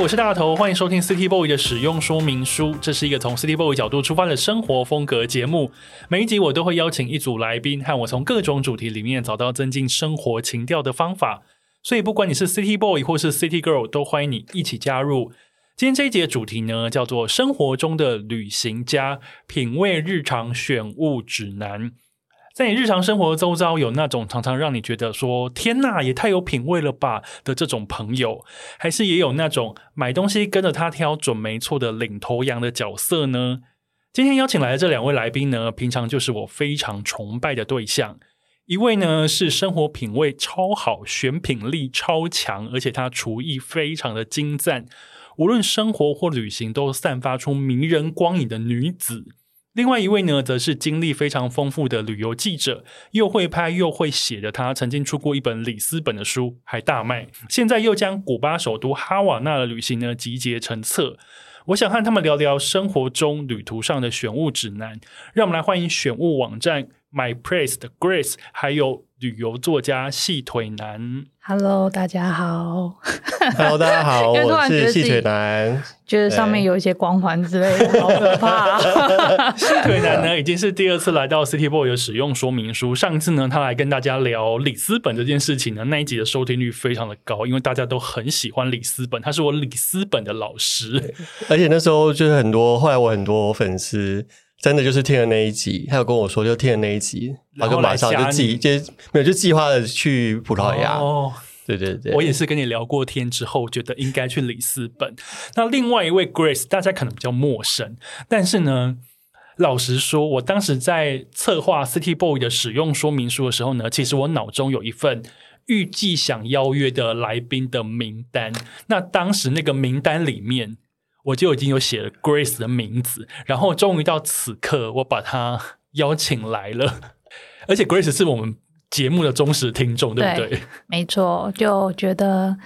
我是大头，欢迎收听 City Boy 的使用说明书。这是一个从 City Boy 角度出发的生活风格节目。每一集我都会邀请一组来宾，和我从各种主题里面找到增进生活情调的方法。所以不管你是 City Boy 或是 City Girl，都欢迎你一起加入。今天这一节主题呢，叫做生活中的旅行家品味日常选物指南。在你日常生活周遭有那种常常让你觉得说“天呐，也太有品味了吧”的这种朋友，还是也有那种买东西跟着他挑准没错的领头羊的角色呢？今天邀请来的这两位来宾呢，平常就是我非常崇拜的对象。一位呢是生活品味超好、选品力超强，而且他厨艺非常的精湛，无论生活或旅行都散发出迷人光影的女子。另外一位呢，则是经历非常丰富的旅游记者，又会拍又会写的他，曾经出过一本里斯本的书，还大卖。现在又将古巴首都哈瓦那的旅行呢集结成册。我想和他们聊聊生活中旅途上的选物指南。让我们来欢迎选物网站 My Place 的 Grace，还有旅游作家细腿男。Hello，大家好。Hello，大家好，我是细腿男。觉得上面有一些光环之类的，好可怕。细腿男呢，已经是第二次来到 City Boy 的使用说明书。上次呢，他来跟大家聊里斯本这件事情呢，那一集的收听率非常的高，因为大家都很喜欢里斯本。他是我里斯本的老师，而且那时候就是很多，后来我很多粉丝真的就是听了那一集，他有跟我说，就听了那一集，然后就马上就计，就没有就计划的去葡萄牙。哦。对对对，我也是跟你聊过天之后，觉得应该去里斯本。那另外一位 Grace，大家可能比较陌生，但是呢，老实说，我当时在策划 City Boy 的使用说明书的时候呢，其实我脑中有一份预计想邀约的来宾的名单。那当时那个名单里面，我就已经有写了 Grace 的名字，然后终于到此刻，我把他邀请来了，而且 Grace 是我们。节目的忠实听众，对不对？没错，就觉得。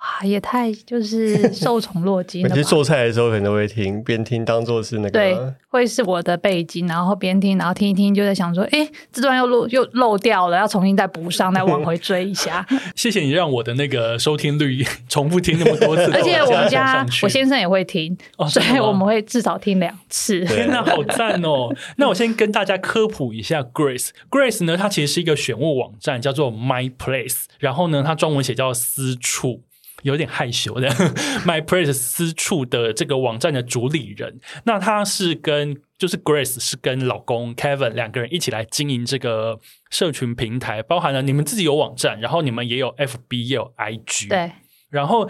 哇，也太就是受宠若惊 了。每次做菜的时候可能都会听，边听当做是那个，对，会是我的背景，然后边听，然后听一听，就在想说，哎，这段又漏又漏掉了，要重新再补上，再往回追一下。谢谢你让我的那个收听率 重复听那么多次，而且我们家我先生也会听，所以我们会至少听两次。天哪，好赞哦！那我先跟大家科普一下，Grace，Grace 呢，它其实是一个选物网站，叫做 My Place，然后呢，它中文写叫私处。有点害羞的，My Place 私处的这个网站的主理人，那他是跟就是 Grace 是跟老公 Kevin 两个人一起来经营这个社群平台，包含了你们自己有网站，然后你们也有 FB 也有 IG，对，然后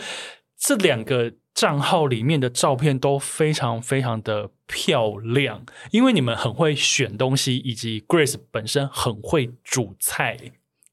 这两个账号里面的照片都非常非常的漂亮，因为你们很会选东西，以及 Grace 本身很会煮菜。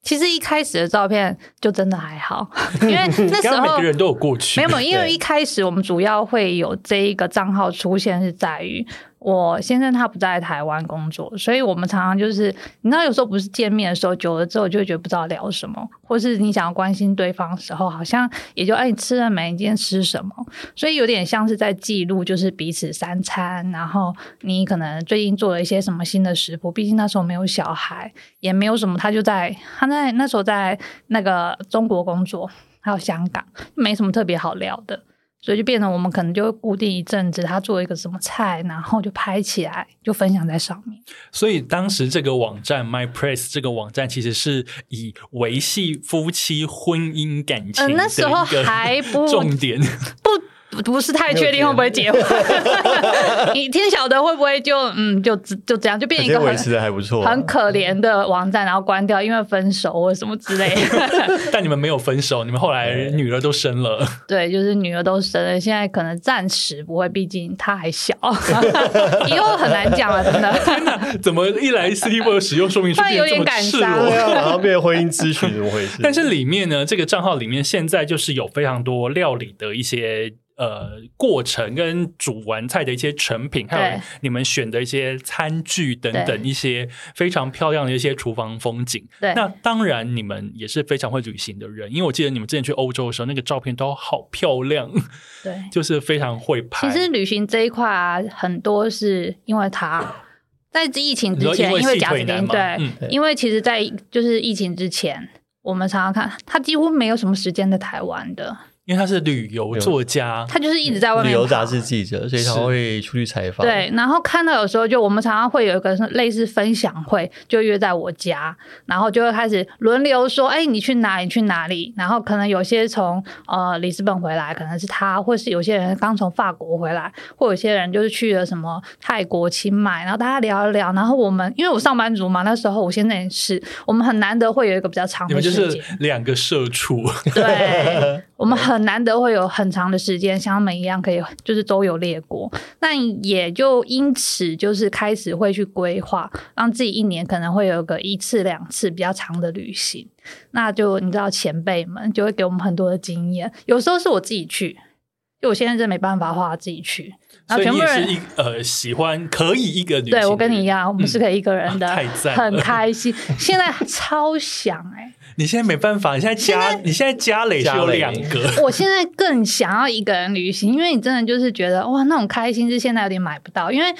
其实一开始的照片就真的还好，因为 那时候每个人都有过去，没有，因为一开始我们主要会有这一个账号出现是在于。我先生他不在台湾工作，所以我们常常就是，你知道，有时候不是见面的时候，久了之后就会觉得不知道聊什么，或是你想要关心对方的时候，好像也就哎，你吃了没？今天吃什么？所以有点像是在记录，就是彼此三餐，然后你可能最近做了一些什么新的食谱。毕竟那时候没有小孩，也没有什么，他就在他在那时候在那个中国工作，还有香港，没什么特别好聊的。所以就变成我们可能就会固定一阵子，他做一个什么菜，然后就拍起来，就分享在上面。所以当时这个网站 My Press 这个网站其实是以维系夫妻婚姻感情，那时候还不重点 不。不是太确定会不会结婚，你天晓得会不会就嗯就就这样就变一个维持的还不错，很可怜的网站，然后关掉，因为分手或什么之类的。但你们没有分手，你们后来女儿都生了。对，就是女儿都生了，现在可能暂时不会，毕竟她还小，以后很难讲了，真的。天哪，怎么一来 C T V 使用说明书有点感伤，然后变婚姻咨询怎么回事？但是里面呢，这个账号里面现在就是有非常多料理的一些。呃，过程跟煮完菜的一些成品，还有你们选的一些餐具等等，一些非常漂亮的一些厨房风景。对，那当然你们也是非常会旅行的人，因为我记得你们之前去欧洲的时候，那个照片都好漂亮。对，就是非常会拍。其实旅行这一块啊，很多是因为他在疫情之前，因为贾子林对，因为其实，在就是疫情之前，我们常常看他几乎没有什么时间在台湾的。因为他是旅游作家，他就是一直在外面。旅游杂志记者，所以他会出去采访。对，然后看到有时候就我们常常会有一个类似分享会，就约在我家，然后就会开始轮流说：“哎，你去哪里？去哪里？”然后可能有些从呃里斯本回来，可能是他，或是有些人刚从法国回来，或有些人就是去了什么泰国、清迈，然后大家聊一聊。然后我们因为我上班族嘛，那时候我现在也是，我们很难得会有一个比较长的时间。就是两个社畜。对，我们很。难得会有很长的时间，像他们一样可以就是周游列国，那也就因此就是开始会去规划，让自己一年可能会有个一次两次比较长的旅行。那就你知道前辈们就会给我们很多的经验，有时候是我自己去，就我现在真没办法话自己去。所以你是一呃喜欢可以一个旅行，对我跟你一样，我们是可以一个人的，太赞，很开心。现在超想哎。你现在没办法，你现在家你现在家累是有两个。我现在更想要一个人旅行，因为你真的就是觉得哇，那种开心是现在有点买不到。因为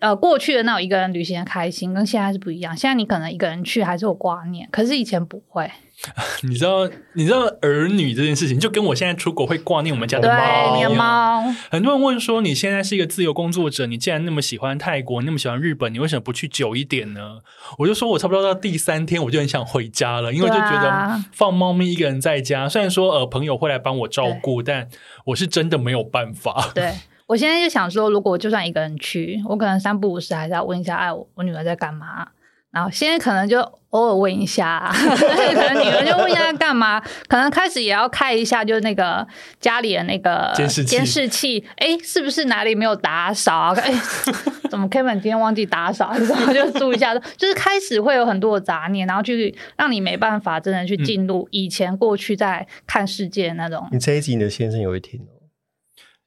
呃，过去的那种一个人旅行的开心跟现在是不一样。现在你可能一个人去还是有挂念，可是以前不会。你知道，你知道儿女这件事情，就跟我现在出国会挂念我们家的猫。猫，很多人问说，你现在是一个自由工作者，你既然那么喜欢泰国，那么喜欢日本，你为什么不去久一点呢？我就说我差不多到第三天，我就很想回家了，因为就觉得放猫咪一个人在家，虽然说呃朋友会来帮我照顾，但我是真的没有办法。对我现在就想说，如果就算一个人去，我可能三不五时还是要问一下，哎，我女儿在干嘛？然后现在可能就偶尔问一下，可能女儿就问一下干嘛，可能开始也要看一下，就是那个家里的那个监视监视器，哎，是不是哪里没有打扫啊？哎，怎么 Kevin 今天忘记打扫？然后就注意一下，就是开始会有很多的杂念，然后去让你没办法真的去进入以前过去在看世界那种。你这一集你的先生也会听哦。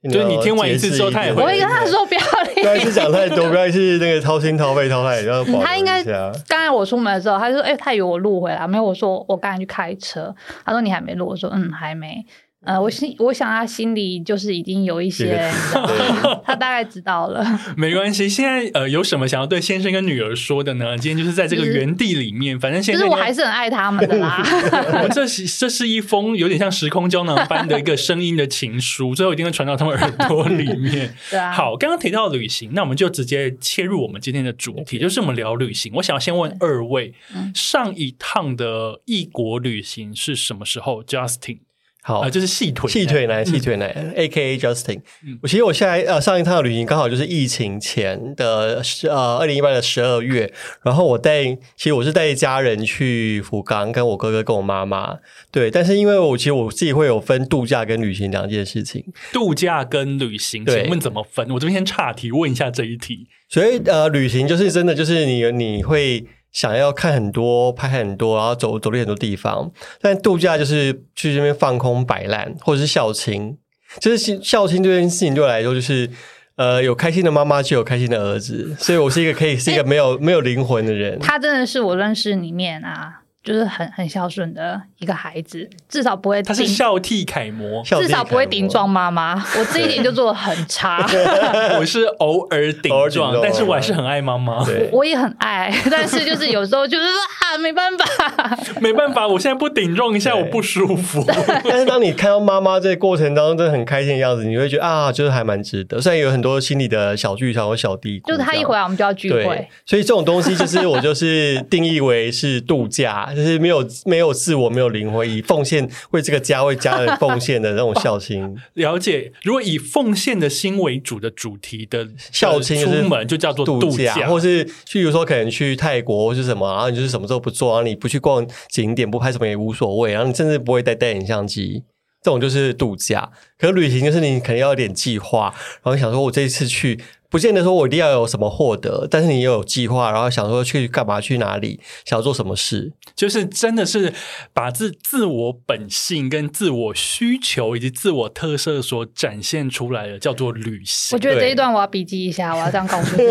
就是你听完一次之后，他也会。我会跟他说不要 听。不要是讲太多，不要是那个掏心掏肺掏太，然后他应该刚才我出门的时候，他就说：“哎，他以为我录回来，没有。”我说：“我刚才去开车。”他说：“你还没录？”我说：“嗯，还没。”呃，我心我想他心里就是已经有一些，他大概知道了。没关系，现在呃有什么想要对先生跟女儿说的呢？今天就是在这个原地里面，反正现在我还是很爱他们的啦。这是这是一封有点像时空胶囊般的一个声音的情书，最后一定会传到他们耳朵里面。对啊。好，刚刚提到旅行，那我们就直接切入我们今天的主题，就是我们聊旅行。我想要先问二位，上一趟的异国旅行是什么时候？Justin。好，就是细腿细腿男，细腿男，A K A Justin。我其实我现在呃上一趟的旅行刚好就是疫情前的十呃二零一八的十二月，然后我带其实我是带家人去福冈，跟我哥哥跟我妈妈。对，但是因为我其实我自己会有分度假跟旅行两件事情。度假跟旅行，请问怎么分？我这边先岔题问一下这一题。所以呃，旅行就是真的就是你你会。想要看很多、拍很多，然后走走了很多地方。但度假就是去这边放空摆烂，或者是孝亲。就是孝亲这件事情对我来说，就是呃，有开心的妈妈就有开心的儿子。所以我是一个可以是一个没有没有灵魂的人。他真的是我认识里面啊就是很很孝顺的一个孩子，至少不会。他是孝悌楷模，至少不会顶撞妈妈。我这一点就做的很差。我是偶尔顶撞，但是我还是很爱妈妈。我也很爱，但是就是有时候就是啊，没办法，没办法，我现在不顶撞一下我不舒服。但是当你看到妈妈这过程当中真的很开心的样子，你会觉得啊，就是还蛮值得。虽然有很多心里的小剧场和小弟，就是他一回来我们就要聚会，所以这种东西就是我就是定义为是度假。就是没有没有自我，没有灵魂，以奉献为这个家为家人 奉献的那种孝心。了解，如果以奉献的心为主的主题的孝心，出门就叫做度假，或是譬如说可能去泰国或是什么，然后你就是什么时候不做，然后你不去逛景点，不拍什么也无所谓，然后你甚至不会带带影相机，这种就是度假。可是旅行就是你肯定要有点计划，然后想说我这一次去。不见得说我一定要有什么获得，但是你也有计划，然后想说去干嘛，去哪里，想要做什么事，就是真的是把自自我本性、跟自我需求以及自我特色所展现出来的，叫做旅行。我觉得这一段我要笔记一下，我要这样告诉你，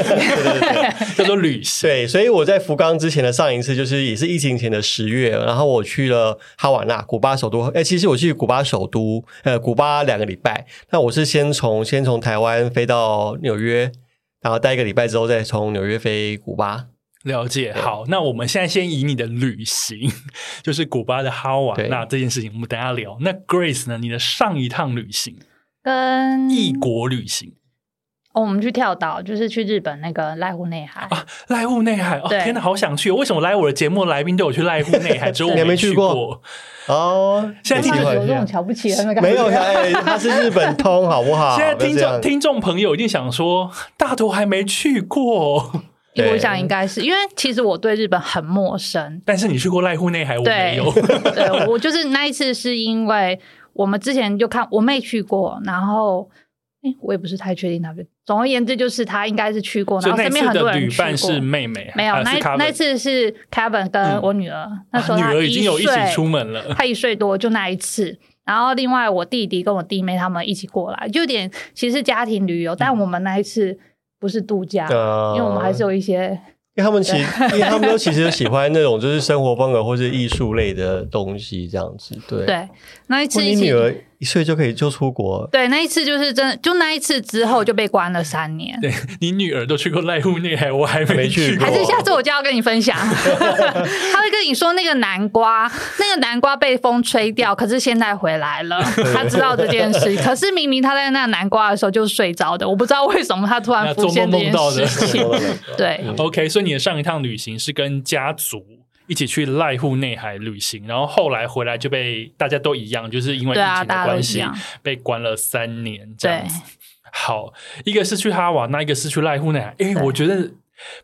叫做旅行。对，所以我在福冈之前的上一次，就是也是疫情前的十月，然后我去了哈瓦那，古巴首都。哎，其实我去古巴首都，呃，古巴两个礼拜。那我是先从先从台湾飞到纽约。然后待一个礼拜之后，再从纽约飞古巴。了解，好，那我们现在先以你的旅行，就是古巴的哈瓦那这件事情，我们等下聊。那 Grace 呢？你的上一趟旅行跟异国旅行。哦，我们去跳岛，就是去日本那个濑户内海。啊，濑户内海，哦，天哪，好想去！为什么来我的节目来宾都有去濑户内海，只有我没去过？哦，现在有这种瞧不起的感觉，没有，哎，他是日本通，好不好？现在听众听众朋友一定想说，大头还没去过，我想应该是因为其实我对日本很陌生，但是你去过濑户内海，我没有，对我就是那一次是因为我们之前就看我妹去过，然后。哎，我也不是太确定他。总而言之，就是他应该是去过，然后身边很多人去过。是妹妹，没有那那次是 Kevin 跟我女儿，那时候女儿已经有一起出门了，她一岁多就那一次。然后另外我弟弟跟我弟妹他们一起过来，就有点其实家庭旅游，但我们那一次不是度假，因为我们还是有一些。因为他们其实，因为他们都其实 喜欢那种就是生活风格或是艺术类的东西，这样子。对对，那一次你女儿。一岁就可以就出国？对，那一次就是真，就那一次之后就被关了三年。对你女儿都去过濑户内海，我还没去过。还是下次我就要跟你分享。他会跟你说那个南瓜，那个南瓜被风吹掉，可是现在回来了。他知道这件事，可是明明他在那南瓜的时候就睡着的，我不知道为什么他突然浮现这件事情。对，OK，所以你的上一趟旅行是跟家族。一起去濑户内海旅行，然后后来回来就被大家都一样，就是因为疫情的关系被关了三年这样子。好，一个是去哈瓦那，一个是去濑户内海。哎，我觉得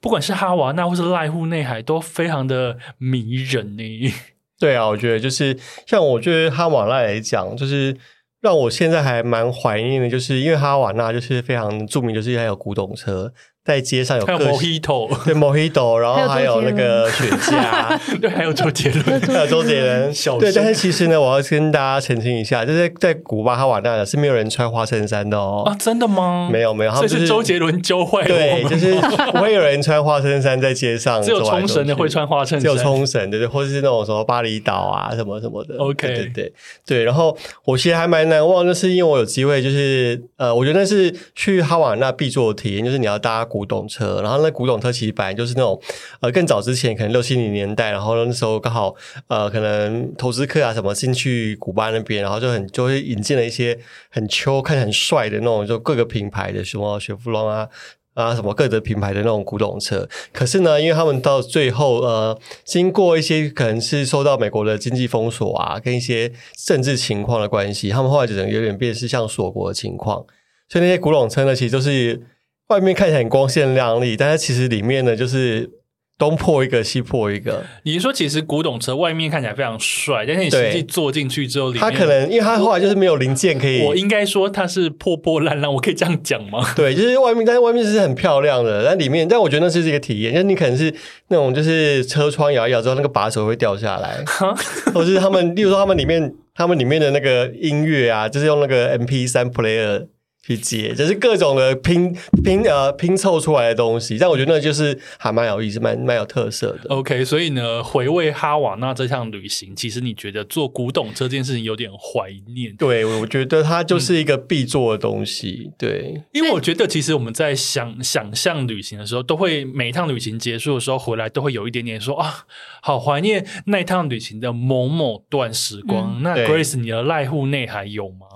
不管是哈瓦那或是濑户内海，都非常的迷人呢。对啊，我觉得就是像我觉得哈瓦那来讲，就是让我现在还蛮怀念的，就是因为哈瓦那就是非常著名，就是还有古董车。在街上有个 Mojito，对 Mojito，然后还有那个雪茄，对，还有周杰伦，还有周杰伦。对，但是其实呢，我要跟大家澄清一下，就是在古巴哈瓦那的是没有人穿花衬衫的哦。啊，真的吗？没有没有，这是周杰伦教坏对，就是不会有人穿花衬衫在街上。只有冲绳的会穿花衬衫，只有冲绳的，或者是那种什么巴厘岛啊什么什么的。OK，对对对。然后我其实还蛮难忘，就是因为我有机会，就是呃，我觉得那是去哈瓦那必做的体验，就是你要搭。古董车，然后那古董车其实本来就是那种，呃，更早之前可能六七零年代，然后那时候刚好呃，可能投资客啊什么进去古巴那边，然后就很就会引进了一些很秋看很帅的那种，就各个品牌的什么雪佛龙啊啊什么各个品牌的那种古董车。可是呢，因为他们到最后呃，经过一些可能是受到美国的经济封锁啊，跟一些政治情况的关系，他们后来只能有点变是像锁国的情况，所以那些古董车呢，其实都是。外面看起来很光鲜亮丽，但是其实里面呢，就是东破一个西破一个。你是说，其实古董车外面看起来非常帅，但是你实际坐进去之后，它可能因为它后来就是没有零件可以。我应该说它是破破烂烂，我可以这样讲吗？对，就是外面，但是外面是很漂亮的，但里面，但我觉得那是一个体验，就是你可能是那种就是车窗摇一摇之后，那个把手会掉下来，或者是他们，例如说他们里面，他们里面的那个音乐啊，就是用那个 M P 三 player。去接，就是各种的拼拼呃拼凑出来的东西。但我觉得那就是还蛮有意思，蛮蛮有特色的。OK，所以呢，回味哈瓦那这项旅行，其实你觉得做古董车这件事情有点怀念？对，我觉得它就是一个必做的东西。对，因为我觉得其实我们在想想象旅行的时候，都会每一趟旅行结束的时候回来，都会有一点点说啊，好怀念那一趟旅行的某某段时光。那 Grace，你的濑户内还有吗？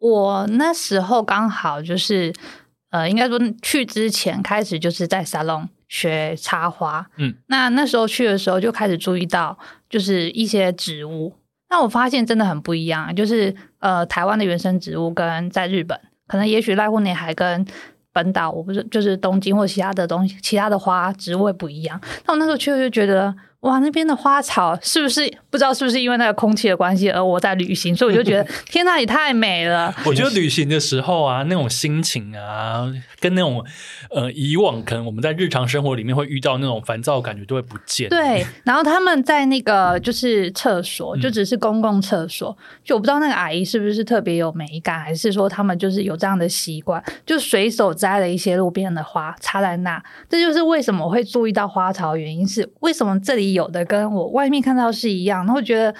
我那时候刚好就是，呃，应该说去之前开始就是在沙龙学插花，嗯，那那时候去的时候就开始注意到，就是一些植物，那我发现真的很不一样，就是呃，台湾的原生植物跟在日本，可能也许濑户内海跟本岛，我不是就是东京或其他的东西，其他的花植物会不一样，那我那时候去就觉得。哇，那边的花草是不是不知道是不是因为那个空气的关系，而我在旅行，所以我就觉得 天呐，也太美了。我觉得旅行的时候啊，那种心情啊，跟那种呃以往可能我们在日常生活里面会遇到那种烦躁感觉都会不见。对，然后他们在那个就是厕所，就只是公共厕所，就我不知道那个阿姨是不是特别有美感，还是说他们就是有这样的习惯，就随手摘了一些路边的花插在那。这就是为什么我会注意到花草，原因是为什么这里。有的跟我外面看到是一样，然后觉得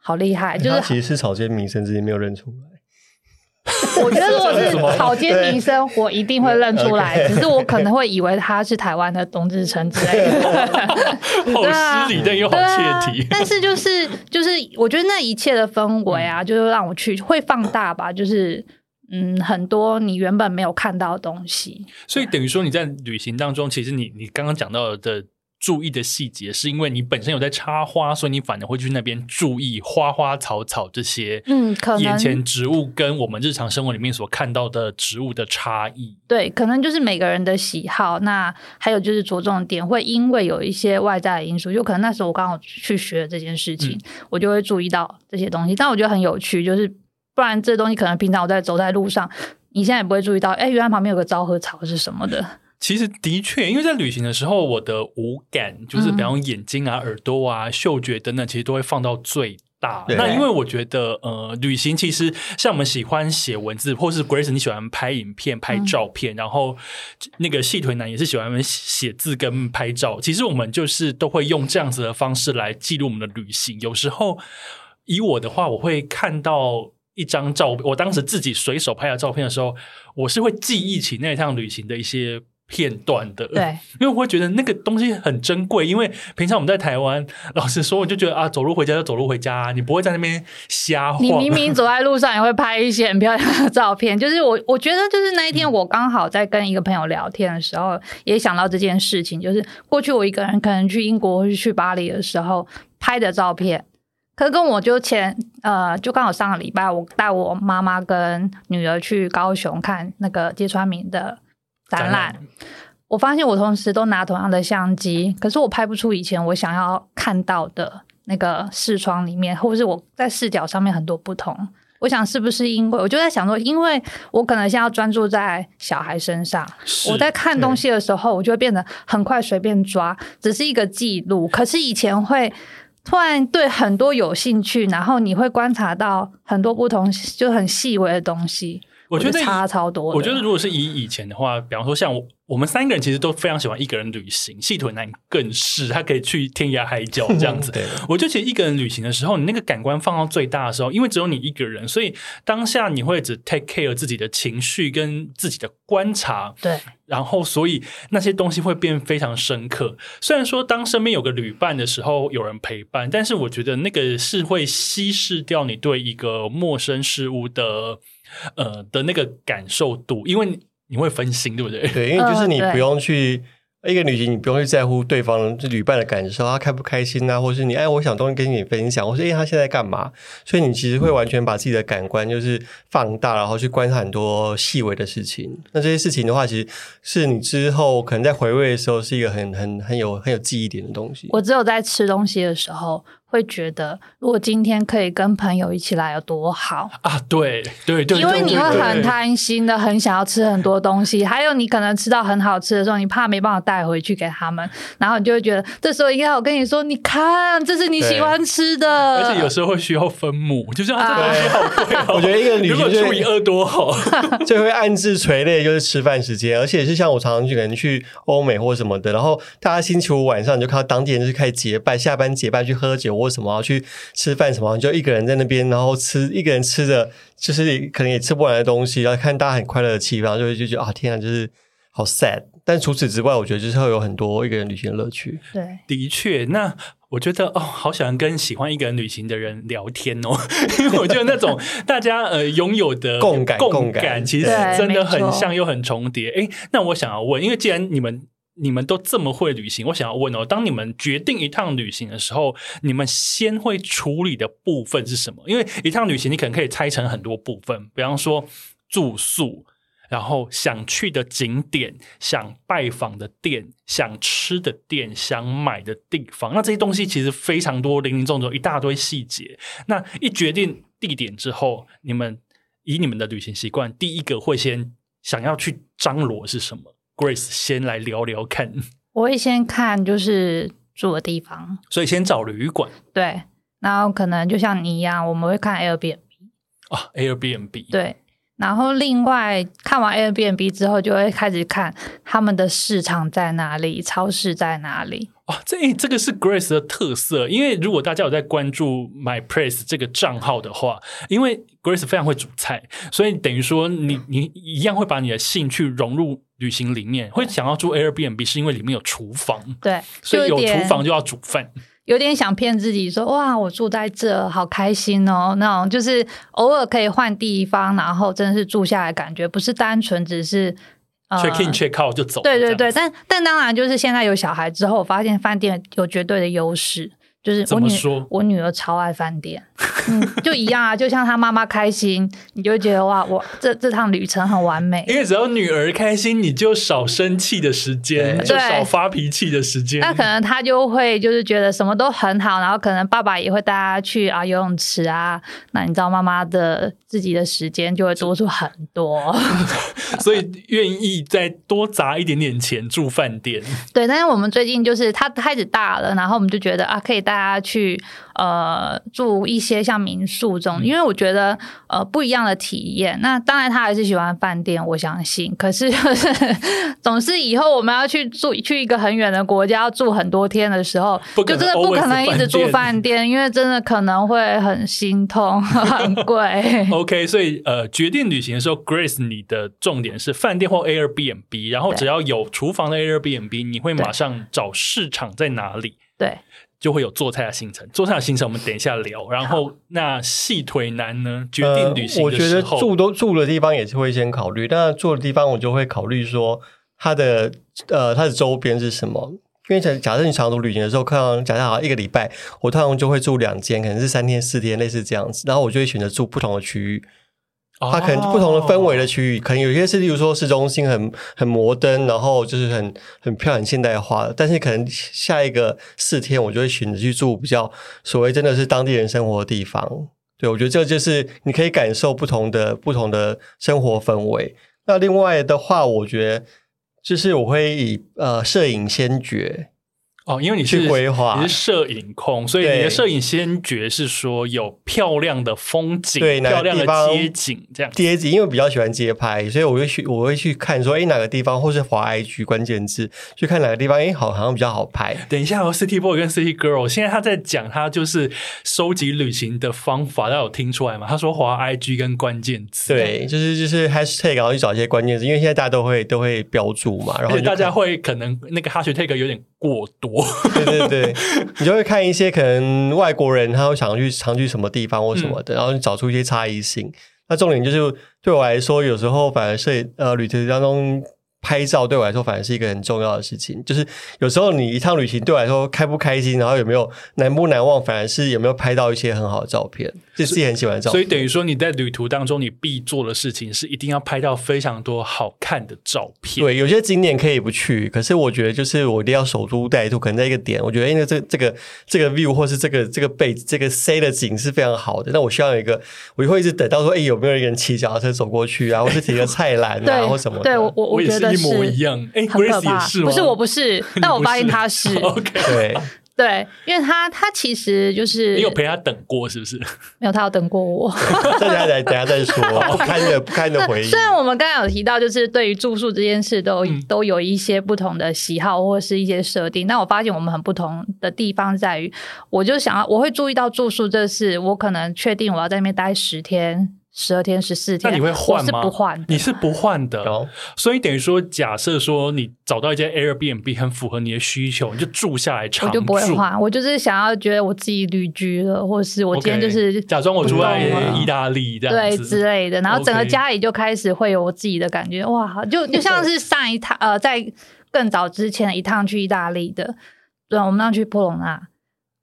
好厉害，就是其实是草间弥生，自己没有认出来。我觉得如果是草间弥生，我一定会认出来，只是我可能会以为他是台湾的董志成之类的。好失礼，但又好切题。但是就是就是，我觉得那一切的氛围啊，就是让我去会放大吧，就是嗯，很多你原本没有看到的东西。所以等于说你在旅行当中，其实你你刚刚讲到的。注意的细节，是因为你本身有在插花，所以你反而会去那边注意花花草草这些，嗯，可能眼前植物跟我们日常生活里面所看到的植物的差异。对，可能就是每个人的喜好。那还有就是着重点会因为有一些外在的因素，就可能那时候我刚好去学这件事情，我就会注意到这些东西。但我觉得很有趣，就是不然这东西可能平常我在走在路上，你现在也不会注意到，哎，原来旁边有个昭和草是什么的。其实的确，因为在旅行的时候，我的五感就是比方眼睛啊、耳朵啊、嗅觉等等，其实都会放到最大。那因为我觉得，呃，旅行其实像我们喜欢写文字，或是 Grace 你喜欢拍影片、拍照片，然后那个细腿男也是喜欢写字跟拍照。其实我们就是都会用这样子的方式来记录我们的旅行。有时候以我的话，我会看到一张照，我当时自己随手拍的照片的时候，我是会记忆起那趟旅行的一些。片段的，对，因为我会觉得那个东西很珍贵。因为平常我们在台湾，老实说，我就觉得啊，走路回家就走路回家，啊你不会在那边瞎晃。你明明 走在路上也会拍一些很漂亮的照片。就是我，我觉得就是那一天，我刚好在跟一个朋友聊天的时候，也想到这件事情。就是过去我一个人可能去英国或是去巴黎的时候拍的照片，可是跟我就前呃，就刚好上个礼拜，我带我妈妈跟女儿去高雄看那个芥川明的。展览，我发现我同时都拿同样的相机，可是我拍不出以前我想要看到的那个视窗里面，或者是我在视角上面很多不同。我想是不是因为我就在想说，因为我可能现在要专注在小孩身上，我在看东西的时候，我就会变得很快随便抓，只是一个记录。可是以前会突然对很多有兴趣，然后你会观察到很多不同，就很细微的东西。我觉得差超多。我觉得如果是以以前的话，比方说像我。我们三个人其实都非常喜欢一个人旅行，细腿男更是，他可以去天涯海角这样子。我就觉得一个人旅行的时候，你那个感官放到最大的时候，因为只有你一个人，所以当下你会只 take care 自己的情绪跟自己的观察。对，然后所以那些东西会变非常深刻。虽然说当身边有个旅伴的时候，有人陪伴，但是我觉得那个是会稀释掉你对一个陌生事物的呃的那个感受度，因为。你会分心，对不对？对，因为就是你不用去一个旅行，你不用去在乎对方就旅伴的感受，他开不开心啊，或是你哎，我想东西跟你分享，或是哎，他现在干嘛？所以你其实会完全把自己的感官就是放大，然后去观察很多细微的事情。那这些事情的话，其实是你之后可能在回味的时候，是一个很很很有很有记忆点的东西。我只有在吃东西的时候会觉得，如果今天可以跟朋友一起来有多好啊！对对对，因为你会很贪心的，很想要吃很多东西，还有你可能吃到很好吃的时候，你怕没办法带回去给他们，然后你就会觉得这时候应该我跟你说，你看这是你喜欢吃的，而且有时候会需要分母，就是这东西好贵。我觉得一个女生除以二多好，就会暗自垂泪，就是吃饭时间，而且是像我常常去可能去欧美或什么的，然后大家星期五晚上你就看到当地人就是开始结拜，下班结拜去喝酒。或什么去吃饭什么，就一个人在那边，然后吃一个人吃的，就是可能也吃不完的东西，然后看大家很快乐的气氛，就会就觉得啊，天啊，就是好 sad。但除此之外，我觉得就是会有很多一个人旅行的乐趣。对，的确，那我觉得哦，好喜欢跟喜欢一个人旅行的人聊天哦，因为我觉得那种大家呃拥有的共感共感，其实真的很像又很重叠。哎，那我想要问，因为既然你们。你们都这么会旅行，我想要问哦，当你们决定一趟旅行的时候，你们先会处理的部分是什么？因为一趟旅行你可能可以拆成很多部分，比方说住宿，然后想去的景点、想拜访的店、想吃的店、想买的地方，那这些东西其实非常多，零零总总一大堆细节。那一决定地点之后，你们以你们的旅行习惯，第一个会先想要去张罗是什么？Grace 先来聊聊看，我会先看就是住的地方，所以先找旅馆。对，然后可能就像你一样，我们会看 Airbnb 啊，Airbnb。对，然后另外看完 Airbnb 之后，就会开始看他们的市场在哪里，超市在哪里。哦，这这个是 Grace 的特色，因为如果大家有在关注 My Place 这个账号的话，因为 Grace 非常会煮菜，所以等于说你你一样会把你的兴趣融入旅行里面，会想要住 Airbnb 是因为里面有厨房，对，所以有厨房就要煮饭，有点想骗自己说哇，我住在这好开心哦，那种就是偶尔可以换地方，然后真的是住下来感觉不是单纯只是。check in check out 就走。对对对，但但当然就是现在有小孩之后，我发现饭店有绝对的优势。就是我女我女儿超爱饭店，嗯，就一样啊，就像她妈妈开心，你就会觉得哇，我这这趟旅程很完美。因为只要女儿开心，你就少生气的时间，就少发脾气的时间。那可能她就会就是觉得什么都很好，然后可能爸爸也会带她去啊游泳池啊。那你知道妈妈的自己的时间就会多出很多，所以愿意再多砸一点点钱住饭店。对，但是我们最近就是她开始大了，然后我们就觉得啊，可以带。大家去呃住一些像民宿这种，因为我觉得呃不一样的体验。那当然他还是喜欢饭店，我相信。可是总是以后我们要去住去一个很远的国家，要住很多天的时候，就真的不可能一直住饭店，因为真的可能会很心痛，很贵。OK，所以呃决定旅行的时候，Grace 你的重点是饭店或 Airbnb，然后只要有厨房的 Airbnb，你会马上找市场在哪里？对。就会有做菜的行程，做菜的行程我们等一下聊。然后那细腿男呢？决定旅行我觉得住都住的地方也是会先考虑。但住的地方我就会考虑说，它的呃它的周边是什么？因为假假设你长途旅行的时候，看到假设好一个礼拜，我通常就会住两间，可能是三天四天，类似这样子。然后我就会选择住不同的区域。它可能不同的氛围的区域，可能有些是，例如说市中心很很摩登，然后就是很很漂亮、现代化的。但是可能下一个四天，我就会选择去住比较所谓真的是当地人生活的地方。对我觉得这就是你可以感受不同的不同的生活氛围。那另外的话，我觉得就是我会以呃摄影先决。哦，因为你是规划，你是摄影控，所以你的摄影先决是说有漂亮的风景，对，漂亮的街景这样。街景，因为比较喜欢街拍，所以我会去，我会去看说，哎，哪个地方，或是华 IG 关键字，去看哪个地方，哎，好，好像比较好拍。等一下，City Boy 跟 City Girl，现在他在讲他就是收集旅行的方法，大家有听出来吗？他说华 IG 跟关键字，对，就是就是 Hashtag，然后去找一些关键字，因为现在大家都会都会标注嘛，然后大家会可能那个 Hashtag 有点过多。对对对，你就会看一些可能外国人他会想去常去什么地方或什么的，然后你找出一些差异性。那重点就是对我来说，有时候反而是呃旅途当中拍照对我来说反而是一个很重要的事情。就是有时候你一趟旅行对我来说开不开心，然后有没有难不难忘，反而是有没有拍到一些很好的照片。是自己很喜欢照片。所以等于说你在旅途当中，你必做的事情是一定要拍到非常多好看的照片。对，有些景点可以不去，可是我觉得就是我一定要守株待兔，可能在一个点，我觉得因为这这个这个 view 或是这个这个背这个 C 的景是非常好的，那我需要有一个，我会一直等到说，哎，有没有一个人骑脚踏车走过去啊，或是提个菜篮啊，或什么？对我我我觉得是一模一样，哎，很可怕。是不是我不是，但我发现他是。OK，对对，因为他他其实就是你有陪他等过是不是？没有，他有等过我。等下再等下再说，不堪的不堪的回忆。虽然我们刚才有提到，就是对于住宿这件事都都有一些不同的喜好或是一些设定，但我发现我们很不同的地方在于，我就想要我会注意到住宿这事，我可能确定我要在那边待十天。十二天十四天，那你会换吗？不换，你是不换的。所以等于说，假设说你找到一间 Airbnb 很符合你的需求，你就住下来长住。我就不会换，我就是想要觉得我自己旅居了，或是我今天就是假装我住在意大利这样对之类的，然后整个家里就开始会有我自己的感觉。哇，就就像是上一趟呃，在更早之前一趟去意大利的，对，我们那去波隆纳，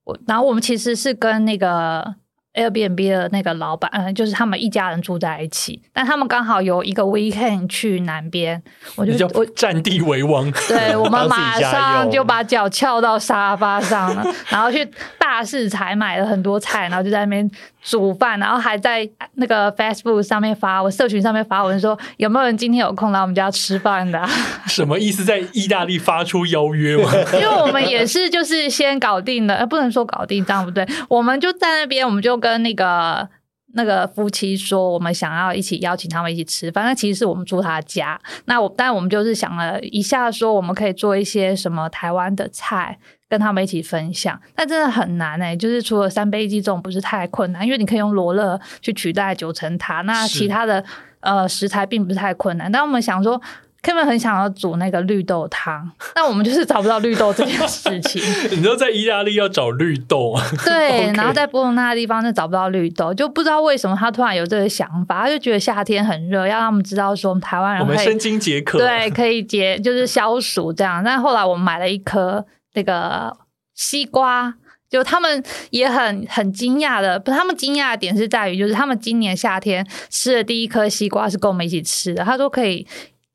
我然后我们其实是跟那个。Airbnb 的那个老板，嗯，就是他们一家人住在一起，但他们刚好有一个 weekend 去南边，我就我占地为王，对我们 马上就把脚翘到沙发上了，然后去大市采买了很多菜，然后就在那边。煮饭，然后还在那个 Facebook 上面发，我社群上面发文说有没有人今天有空来我们家吃饭的？什么意思？在意大利发出邀约吗？因为我们也是就是先搞定了，不能说搞定这样不对，我们就在那边，我们就跟那个那个夫妻说，我们想要一起邀请他们一起吃饭。那其实是我们住他家，那我但我们就是想了一下，说我们可以做一些什么台湾的菜。跟他们一起分享，但真的很难哎。就是除了三杯鸡这种不是太困难，因为你可以用罗勒去取代九层塔，那其他的呃食材并不是太困难。但我们想说，Kevin 很想要煮那个绿豆汤，但我们就是找不到绿豆这件事情。你知道在意大利要找绿豆，对，然后在波隆那个地方就找不到绿豆，就不知道为什么他突然有这个想法，他就觉得夏天很热，要让他们知道说我们台湾人我们生津解渴，对，可以解就是消暑这样。但后来我们买了一颗。那个西瓜，就他们也很很惊讶的，不，他们惊讶的点是在于，就是他们今年夏天吃的第一颗西瓜是跟我们一起吃的，他说可以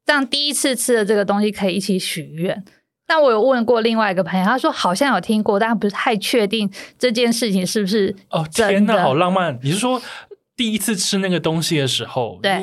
让第一次吃的这个东西可以一起许愿。但我有问过另外一个朋友，他说好像有听过，但不是太确定这件事情是不是哦。天哪，好浪漫！你是说第一次吃那个东西的时候？对。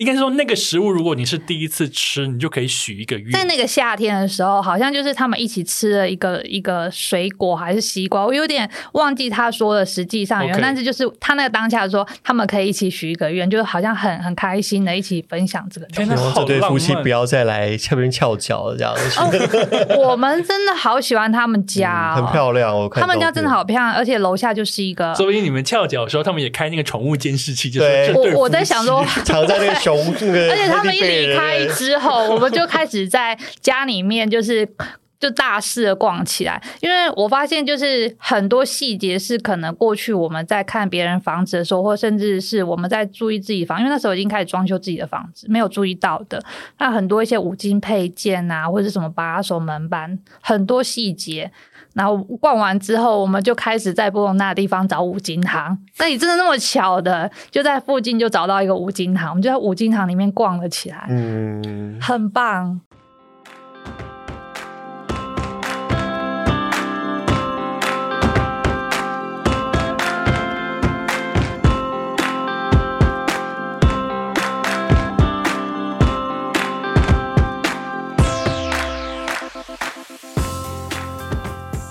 应该是说，那个食物如果你是第一次吃，你就可以许一个愿。在那个夏天的时候，好像就是他们一起吃了一个一个水果还是西瓜，我有点忘记他说的实际上，但是就是他那个当下说他们可以一起许一个愿，就好像很很开心的一起分享这个。希望这对夫妻不要再来这边翘脚这样子。我们真的好喜欢他们家，很漂亮。我看他们家真的好漂亮，而且楼下就是一个。说不定你们翘脚的时候，他们也开那个宠物监视器，就是我我在想说 藏在那个 熊那个。而且他们一离开之后，我们就开始在家里面就是 就大肆的逛起来。因为我发现，就是很多细节是可能过去我们在看别人房子的时候，或甚至是我们在注意自己房，因为那时候已经开始装修自己的房子，没有注意到的。那很多一些五金配件啊，或者什么把手、门板，很多细节。然后逛完之后，我们就开始在波隆那地方找五金行。那你真的那么巧的，就在附近就找到一个五金行，我们就在五金行里面逛了起来，嗯，很棒。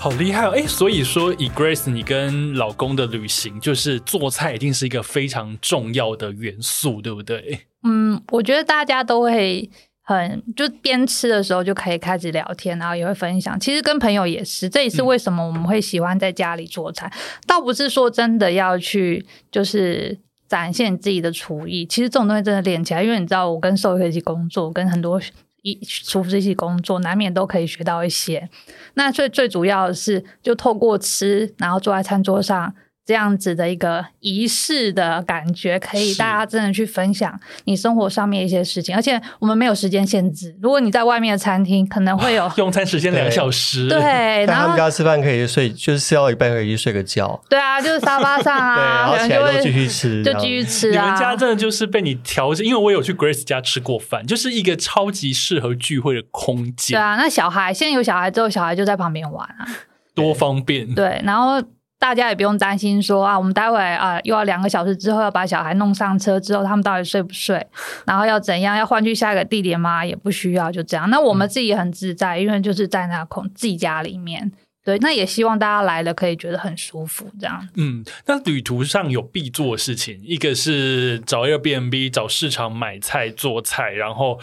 好厉害哦！哎，所以说以 Grace 你跟老公的旅行，就是做菜一定是一个非常重要的元素，对不对？嗯，我觉得大家都会很就边吃的时候就可以开始聊天，然后也会分享。其实跟朋友也是，这也是为什么我们会喜欢在家里做菜。倒不是说真的要去就是展现自己的厨艺，其实这种东西真的练起来。因为你知道，我跟兽医一起工作，跟很多。一厨师一起工作，难免都可以学到一些。那最最主要的是，就透过吃，然后坐在餐桌上。这样子的一个仪式的感觉，可以大家真的去分享你生活上面一些事情，而且我们没有时间限制。如果你在外面的餐厅，可能会有 用餐时间两小时，对，然后他们家吃饭可以睡，就是吃到一半可以去睡个觉，对啊，就是沙发上啊，然后起来就继续吃，就继续吃。你们家真的就是被你调整，因为我有去 Grace 家吃过饭，就是一个超级适合聚会的空间。对啊，那小孩现在有小孩之后，小孩就在旁边玩啊，多方便。对，然后。大家也不用担心说啊，我们待会啊又要两个小时之后要把小孩弄上车之后，他们到底睡不睡？然后要怎样？要换去下一个地点吗？也不需要，就这样。那我们自己也很自在，因为就是在那空自己家里面。对，那也希望大家来了可以觉得很舒服，这样。嗯，那旅途上有必做的事情，一个是找 Airbnb，找市场买菜做菜，然后。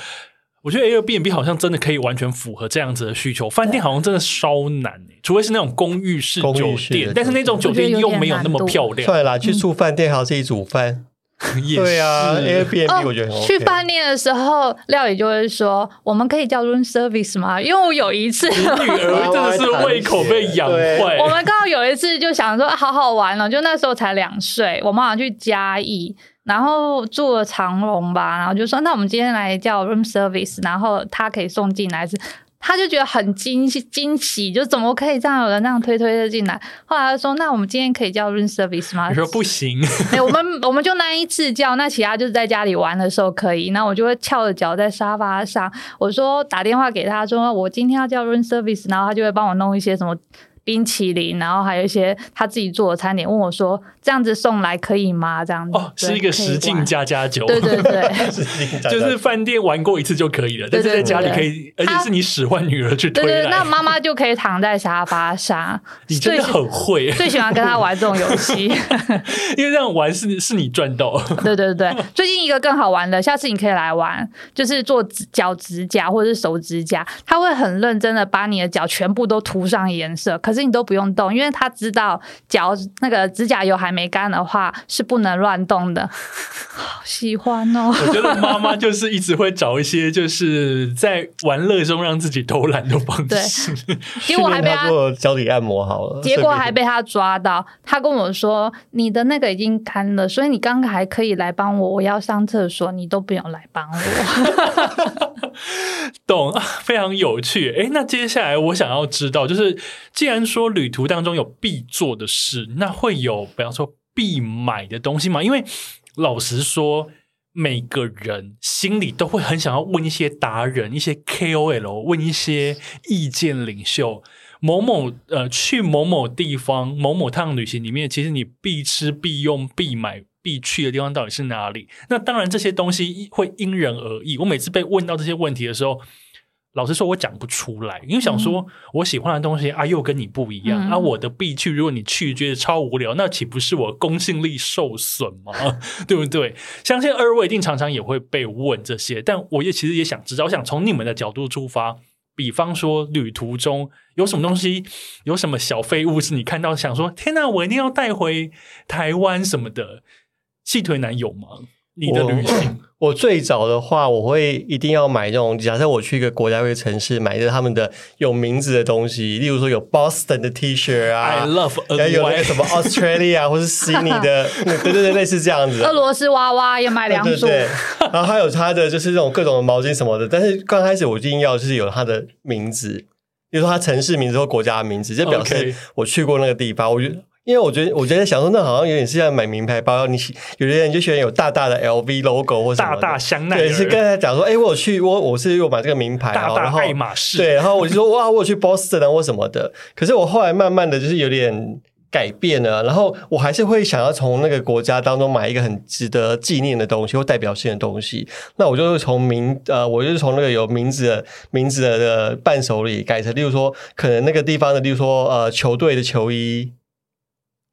我觉得 Airbnb 好像真的可以完全符合这样子的需求，饭店好像真的稍难除非是那种公寓式酒店，但是那种酒店又没有那么漂亮。对啦，去住饭店还要自己煮饭，对啊，Airbnb 我觉得去饭店的时候，料理就会说我们可以叫 room service 吗？因为我有一次，女儿真的是胃口被养坏。我们刚好有一次就想说好好玩了，就那时候才两岁，我们好像去嘉义。然后住了长隆吧，然后就说那我们今天来叫 room service，然后他可以送进来，是他就觉得很惊喜惊喜，就怎么可以这样有人那样推推的进来？后来他说那我们今天可以叫 room service 吗？我说不行，哎，我们我们就那一次叫，那其他就是在家里玩的时候可以，那我就会翘着脚在沙发上，我说打电话给他说我今天要叫 room service，然后他就会帮我弄一些什么。冰淇淋，然后还有一些他自己做的餐点，问我说：“这样子送来可以吗？”这样子。哦，是一个 实境加加酒，对对对，就是饭店玩过一次就可以了，但是在家里可以，而且是你使唤女儿去推来，那妈妈就可以躺在沙发上。你真的很会，最喜欢跟他玩这种游戏，因为这样玩是是你赚到。对对对，最近一个更好玩的，下次你可以来玩，就是做脚指甲或者是手指甲，他会很认真的把你的脚全部都涂上颜色，可是。你都不用动，因为他知道脚那个指甲油还没干的话是不能乱动的。好喜欢哦！我觉得妈妈就是一直会找一些就是在玩乐中让自己偷懒的方式。结果还被他做脚底按摩好了，结果还被他抓到。他跟我说：“你的那个已经干了，所以你刚刚还可以来帮我。我要上厕所，你都不用来帮我。”懂，非常有趣。哎，那接下来我想要知道，就是既然说旅途当中有必做的事，那会有比方说必买的东西吗？因为老实说，每个人心里都会很想要问一些达人、一些 KOL，问一些意见领袖。某某呃，去某某地方、某某趟旅行里面，其实你必吃、必用、必买、必去的地方到底是哪里？那当然，这些东西会因人而异。我每次被问到这些问题的时候，老实说，我讲不出来，因为想说我喜欢的东西啊，又跟你不一样啊。我的必去，如果你去觉得超无聊，那岂不是我公信力受损吗？对不对？相信二位一定常常也会被问这些，但我也其实也想知道，我想从你们的角度出发，比方说旅途中有什么东西，有什么小废物是你看到想说，天哪，我一定要带回台湾什么的？细腿男有吗？你的旅行，我最早的话，我会一定要买这种。假设我去一个国家或城市，买一个他们的有名字的东西，例如说有 Boston 的 T 恤啊，I love，还有那个什么 Australia 或是悉尼的，对对对，类似这样子。俄罗斯娃娃也买两组，然后还有他的就是这种各种的毛巾什么的。但是刚开始我一定要就是有他的名字，比如说他城市名字或国家的名字，就表示我去过那个地方。我觉得。因为我觉得，我觉得想说，那好像有点是像买名牌包，你有些人就喜欢有大大的 LV logo 或大大香奈儿。对，是跟他讲说，哎，我去，我我是又买这个名牌，大大爱马仕。对，然后我就说，哇，我去 Boston 啊，或什么的。可是我后来慢慢的就是有点改变了，然后我还是会想要从那个国家当中买一个很值得纪念的东西或代表性的东西。那我就从名呃，我就是从那个有名字的名字的伴手礼改成，例如说，可能那个地方的，例如说呃，球队的球衣。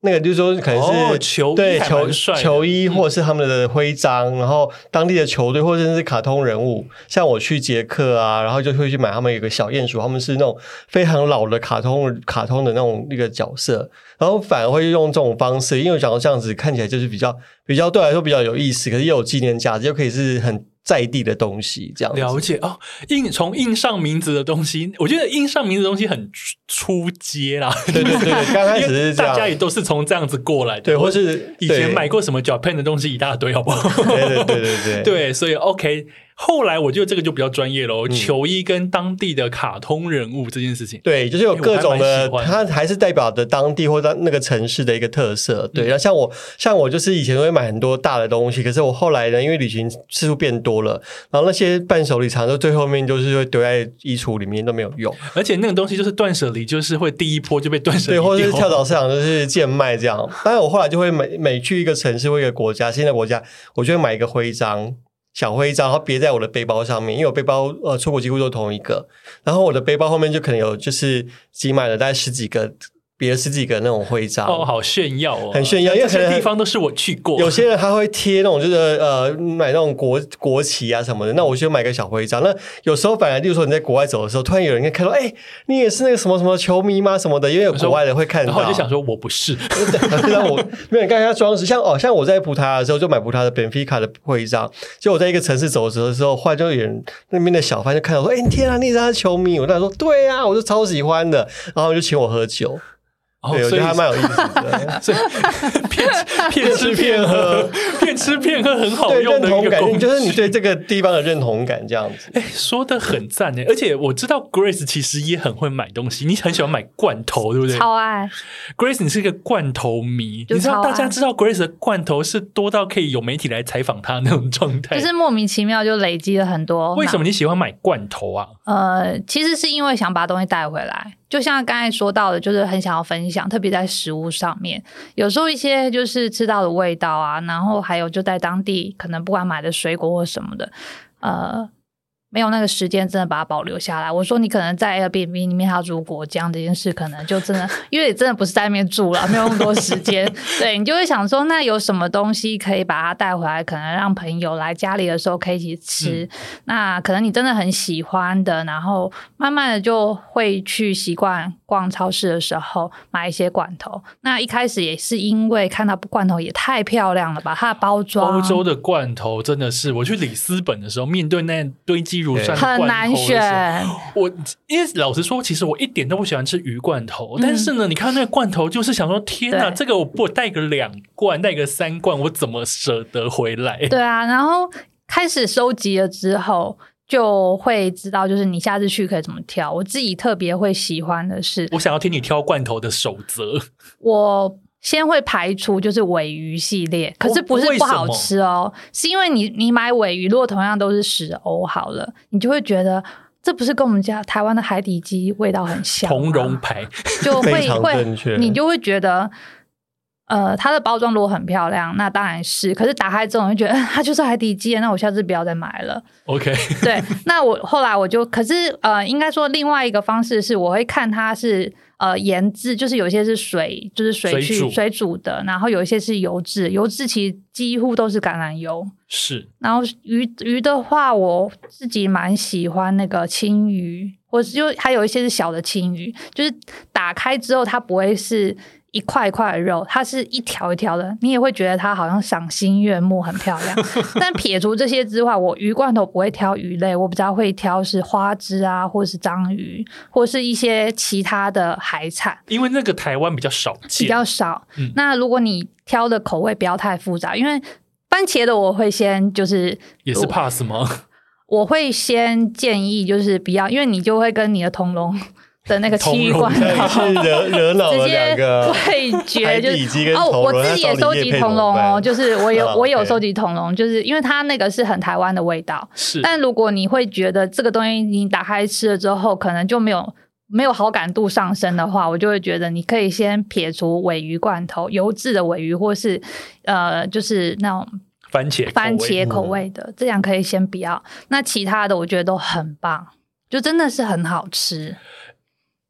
那个就是说，可能是球对球球衣，或者是他们的徽章，然后当地的球队，或者是卡通人物。像我去捷克啊，然后就会去买他们有个小鼹鼠，他们是那种非常老的卡通卡通的那种那个角色，然后反而会用这种方式，因为讲到这样子看起来就是比较比较对来说比较有意思，可是又有纪念价值，又可以是很在地的东西，这样了解哦。印从印上名字的东西，我觉得印上名字的东西很出街啦。对对对，刚开始是大家也都是从这样子过来的，对，或是以前买过什么 Japan 的东西一大堆，好不好？对对对对对，对，所以 OK。后来我觉得这个就比较专业喽，球衣跟当地的卡通人物这件事情，对，就是有各种的，它还是代表的当地或者那个城市的一个特色。对，然后像我，像我就是以前会买很多大的东西，可是我后来呢，因为旅行次数变多了，然后那些伴手礼常常最后面就是会丢在衣橱里面都没有用，而且那个东西就是断舍离，就是会第一波就被断舍，对，或者是 跳蚤市场就是贱卖这样。但是我后来就会每每去一个城市或一个国家，新的国家，我就会买一个徽章。小徽章，然后别在我的背包上面，因为我背包呃出国几乎都同一个，然后我的背包后面就可能有就是挤满了大概十几个。别十几个那种徽章哦，好炫耀哦，很炫耀，因为这些地方都是我去过。有些人他会贴那种，就是呃，买那种国国旗啊什么的。那我就买个小徽章。那有时候反而，例如说你在国外走的时候，突然有人看到，哎，你也是那个什么什么球迷吗？什么的，因为有国外人会看到，我就想说我不是。让我没有看一下装饰，像哦，像我在葡萄牙的时候就买葡萄牙的本菲卡的徽章。就我在一个城市走的时候，时候，后来就有人那边的小贩就看到说，哎，天啊，你是他球迷？我当时说，对啊，我就超喜欢的，然后就请我喝酒。对，我觉得还蛮有意思的，所以 骗 骗吃骗喝，骗吃骗喝很好用的一个功，就是你对这个地方的认同感这样子。哎，说的很赞哎，而且我知道 Grace 其实也很会买东西，你很喜欢买罐头，对不对？超爱 Grace，你是一个罐头迷，你知道大家知道 Grace 的罐头是多到可以有媒体来采访他那种状态，就是莫名其妙就累积了很多。为什么你喜欢买罐头啊？呃，其实是因为想把东西带回来。就像刚才说到的，就是很想要分享，特别在食物上面，有时候一些就是吃到的味道啊，然后还有就在当地可能不管买的水果或什么的，呃。没有那个时间，真的把它保留下来。我说你可能在 Airbnb 里面他如果这样这件事，可能就真的，因为你真的不是在那边住了，没有那么多时间。对你就会想说，那有什么东西可以把它带回来，可能让朋友来家里的时候可以一起吃。那可能你真的很喜欢的，然后慢慢的就会去习惯逛超市的时候买一些罐头。那一开始也是因为看到罐头也太漂亮了吧，它的包装。欧洲的罐头真的是，我去里斯本的时候，面对那堆积如山。很难选。我因为老实说，其实我一点都不喜欢吃鱼罐头。但是呢，你看那个罐头，就是想说，天哪，这个我不带个两罐，带个三罐，我怎么舍得回来？对啊，然后开始收集了之后，就会知道，就是你下次去可以怎么挑。我自己特别会喜欢的是，我想要听你挑罐头的守则。我。先会排除就是尾鱼系列，可是不是不好吃哦，是因为你你买尾鱼，如果同样都是十欧好了，你就会觉得这不是跟我们家台湾的海底鸡味道很像，同荣牌就会 会你就会觉得，呃，它的包装如果很漂亮，那当然是，可是打开之后就觉得 它就是海底鸡，那我下次不要再买了。OK，对，那我后来我就，可是呃，应该说另外一个方式是，我会看它是。呃，盐渍就是有些是水，就是水去水煮的，然后有一些是油渍，油渍其实几乎都是橄榄油。是，然后鱼鱼的话，我自己蛮喜欢那个青鱼，或是就还有一些是小的青鱼，就是打开之后它不会是。一块一块的肉，它是一条一条的，你也会觉得它好像赏心悦目，很漂亮。但撇除这些之外，我鱼罐头不会挑鱼类，我比较会挑是花枝啊，或是章鱼，或是一些其他的海产。因为那个台湾比较少见，比较少。那如果你挑的口味不要太复杂，因为番茄的我会先就是也是 pass 吗？我会先建议就是不要，因为你就会跟你的同笼。的那个奇罐头，惹惹恼了两个味觉，就是哦，我自己也收集铜龙哦，就是我有我有收集铜龙，就是因为它那个是很台湾的味道。是，但如果你会觉得这个东西你打开吃了之后，可能就没有没有好感度上升的话，我就会觉得你可以先撇除尾鱼罐头、油质的尾鱼，或是呃，就是那种番茄番茄口味的，这样可以先不要。那其他的我觉得都很棒，就真的是很好吃。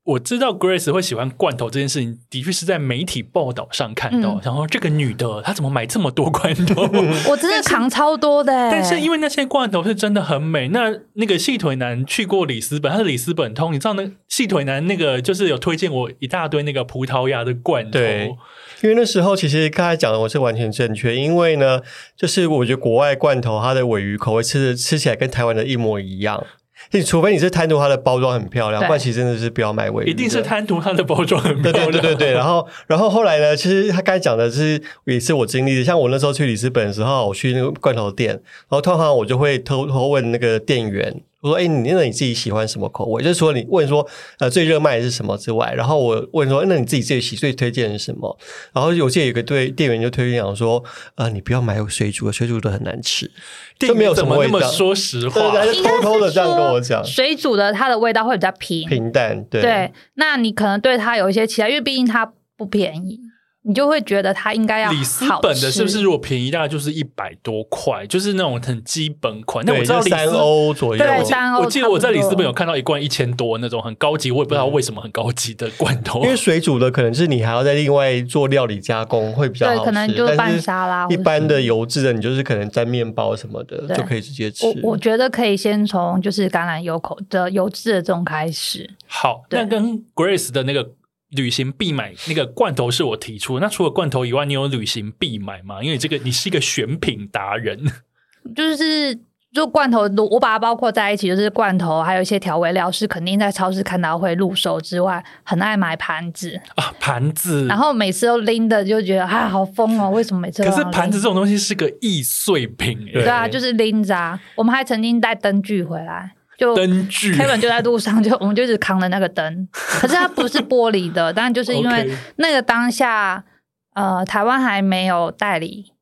我知道 Grace 会喜欢罐头这件事情，的确是在媒体报道上看到。然后这个女的她怎么买这么多罐头？我真的扛超多的。但是因为那些罐头是真的很美。那那个细腿男去过里斯本，他是里斯本通，你知道那细腿男那个就是有推荐我一大堆那个葡萄牙的罐头。对，因为那时候其实刚才讲的我是完全正确，因为呢，就是我觉得国外罐头它的尾鱼口味吃吃起来跟台湾的一模一样。你除非你是贪图它的包装很漂亮，不然其实真的是不要买尾鱼。一定是贪图它的包装很漂亮。对对对对然后，然后后来呢？其实他刚才讲的是也是我经历的。像我那时候去里斯本的时候，我去那个罐头店，然后通常我就会偷偷问那个店员。我说：“哎，你那你自己喜欢什么口味？就是说，你问说，呃，最热卖的是什么之外，然后我问说，那你自己最喜最推荐是什么？然后有些有个对店员就推荐讲说，呃，你不要买水煮的，水煮的很难吃，就没有什么味道。说实话，偷偷的这样跟我讲，水煮的它的味道会比较平平淡。对，那你可能对它有一些期待，因为毕竟它不便宜。”你就会觉得它应该要里斯本的是不是？如果便宜大概就是一百多块，就是那种很基本款。那我知道三欧左右，对三欧。我记得我在里斯本有看到一罐一千多那种很高级，我也不知道为什么很高级的罐头。因为水煮的可能是你还要再另外做料理加工会比较好吃，可能就拌沙拉。一般的油脂的，你就是可能沾面包什么的就可以直接吃。我我觉得可以先从就是橄榄油口的油脂的这种开始。好，那跟 Grace 的那个。旅行必买那个罐头是我提出，那除了罐头以外，你有旅行必买吗？因为这个你是一个选品达人，就是就罐头，我把它包括在一起，就是罐头，还有一些调味料是肯定在超市看到会入手之外，很爱买盘子啊盘子，然后每次都拎的就觉得啊好疯哦，为什么每次？可是盘子这种东西是个易碎品，对啊，就是拎着啊。我们还曾经带灯具回来。就灯具，Kevin 就在路上，就我们就一直扛着那个灯，可是它不是玻璃的，但就是因为那个当下，呃，台湾还没有代理，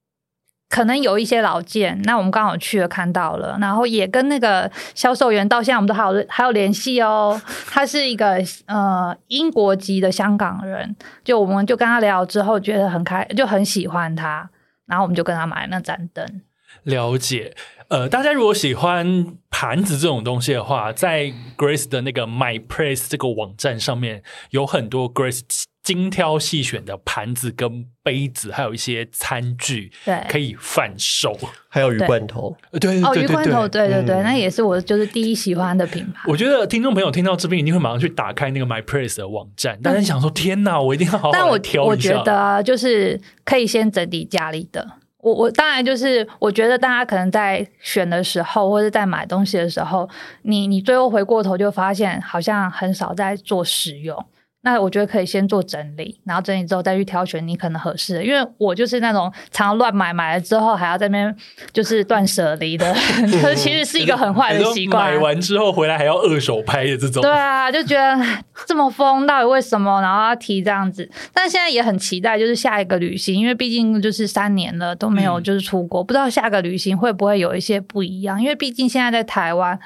可能有一些老件，那我们刚好去了看到了，然后也跟那个销售员到现在我们都还有还有联系哦，他是一个呃英国籍的香港人，就我们就跟他聊之后觉得很开，就很喜欢他，然后我们就跟他买那盏灯，了解。呃，大家如果喜欢盘子这种东西的话，在 Grace 的那个 My Place 这个网站上面，有很多 Grace 精挑细选的盘子跟杯子，还有一些餐具，对，可以贩售，还有鱼罐头，对，哦，鱼罐头，对。对对，那也是我就是第一喜欢的品牌。我觉得听众朋友听到这边一定会马上去打开那个 My Place 的网站，但是想说，天哪，我一定要好好挑我觉得就是可以先整理家里的。我我当然就是，我觉得大家可能在选的时候，或者在买东西的时候，你你最后回过头就发现，好像很少在做使用。那我觉得可以先做整理，然后整理之后再去挑选你可能合适的。因为我就是那种常乱买，买了之后还要在那边就是断舍离的，可 其实是一个很坏的习惯。买完之后回来还要二手拍的这种。对啊，就觉得这么疯，到底为什么？然后要提这样子。但现在也很期待，就是下一个旅行，因为毕竟就是三年了都没有就是出国，不知道下个旅行会不会有一些不一样。因为毕竟现在在台湾。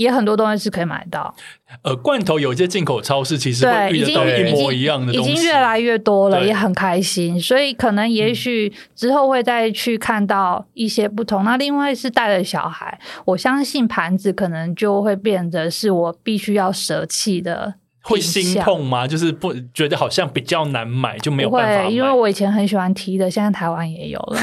也很多东西是可以买到，呃，罐头有一些进口超市其实会遇到一模一样的东西，已经越来越多了，也很开心。所以可能也许之后会再去看到一些不同。那另外是带了小孩，我相信盘子可能就会变得是我必须要舍弃的。会心痛吗？就是不觉得好像比较难买，就没有办法因为我以前很喜欢 T 的，现在台湾也有了。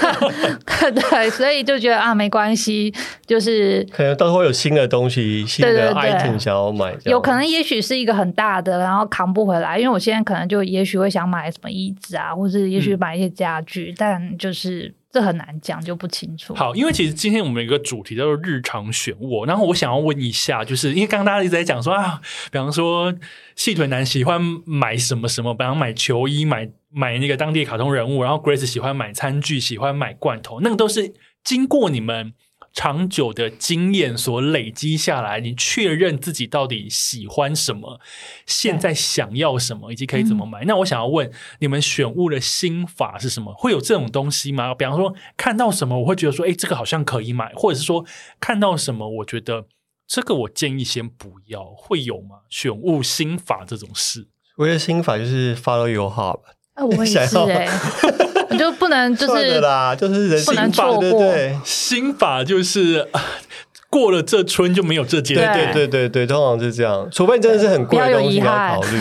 对，所以就觉得啊，没关系，就是可能到时候有新的东西、新的 item 想要买，有可能也许是一个很大的，然后扛不回来。因为我现在可能就也许会想买什么椅子啊，或者也许买一些家具，但就是。这很难讲，就不清楚。好，因为其实今天我们有一个主题叫做日常选物，然后我想要问一下，就是因为刚刚大家一直在讲说啊，比方说细腿男喜欢买什么什么，比方买球衣、买买那个当地卡通人物，然后 Grace 喜欢买餐具、喜欢买罐头，那个都是经过你们。长久的经验所累积下来，你确认自己到底喜欢什么，现在想要什么，以及可以怎么买。那我想要问，你们选物的心法是什么？会有这种东西吗？比方说，看到什么我会觉得说，哎，这个好像可以买，或者是说，看到什么我觉得这个我建议先不要，会有吗？选物心法这种事，我的心法就是 follow your heart。啊，我也是 哎。你就不能就是啦，就是人不能错过。心法就是 过了这村就没有这街。对对对对对，通常是这样，除非真的是很贵的东西要考虑。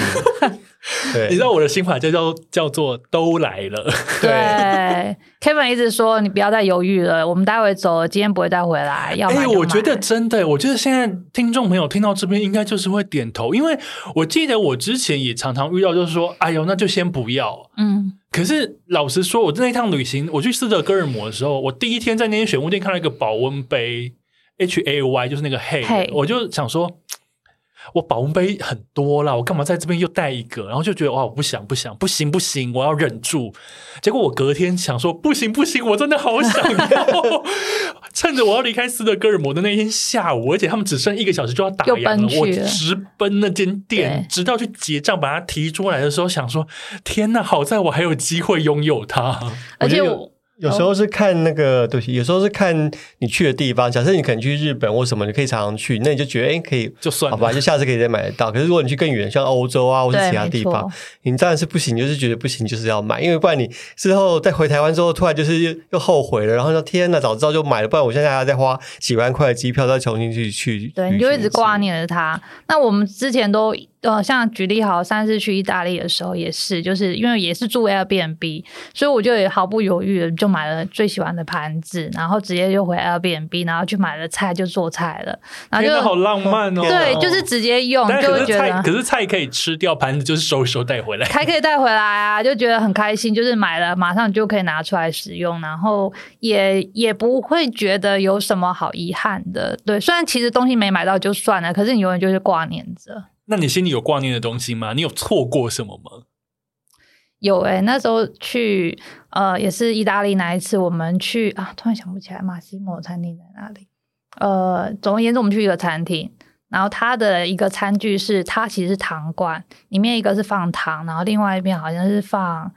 对，你知道我的心法就叫叫做都来了。对，Kevin 一直说你不要再犹豫了，我们待会走了，今天不会再回来。要哎，我觉得真的，我觉得现在听众朋友听到这边应该就是会点头，因为我记得我之前也常常遇到，就是说，哎呦，那就先不要。嗯，可是老实说，我那趟旅行，我去斯德哥尔摩的时候，我第一天在那间选物店看到一个保温杯，H A Y，就是那个 Hey，我就想说。我保温杯很多啦，我干嘛在这边又带一个？然后就觉得哇，我不想不想，不行不行，我要忍住。结果我隔天想说，不行不行，我真的好想要。趁着我要离开斯德哥尔摩的那天下午，而且他们只剩一个小时就要打烊了，我直奔那间店，直到去结账把它提出来的时候，想说天哪，好在我还有机会拥有它，而且我。有时候是看那个对，有时候是看你去的地方。假设你可能去日本或什么，你可以常常去，那你就觉得哎，可以就算好吧，就下次可以再买得到。可是如果你去更远，像欧洲啊或者其他地方，你当然是不行，就是觉得不行，就是要买，因为不然你之后再回台湾之后，突然就是又又后悔了，然后说天呐，早知道就买了，不然我现在还要再花几万块的机票再重新去去。对，你就一直挂念着它。那我们之前都。呃，像举例好，上次去意大利的时候也是，就是因为也是住 Airbnb，所以我就也毫不犹豫的就买了最喜欢的盘子，然后直接就回 Airbnb，然后去买了菜就做菜了。然后就好浪漫哦！对，就是直接用，就会觉得可是菜可以吃掉，盘子就是收一收带回来，还可以带回来啊，就觉得很开心，就是买了马上就可以拿出来使用，然后也也不会觉得有什么好遗憾的。对，虽然其实东西没买到就算了，可是你永远就是挂念着。那你心里有挂念的东西吗？你有错过什么吗？有哎，那时候去呃，也是意大利那一次，我们去啊，突然想不起来马西莫餐厅在哪里。呃，总而言之，我们去一个餐厅，然后它的一个餐具是它其实是糖罐，里面一个是放糖，然后另外一边好像是放。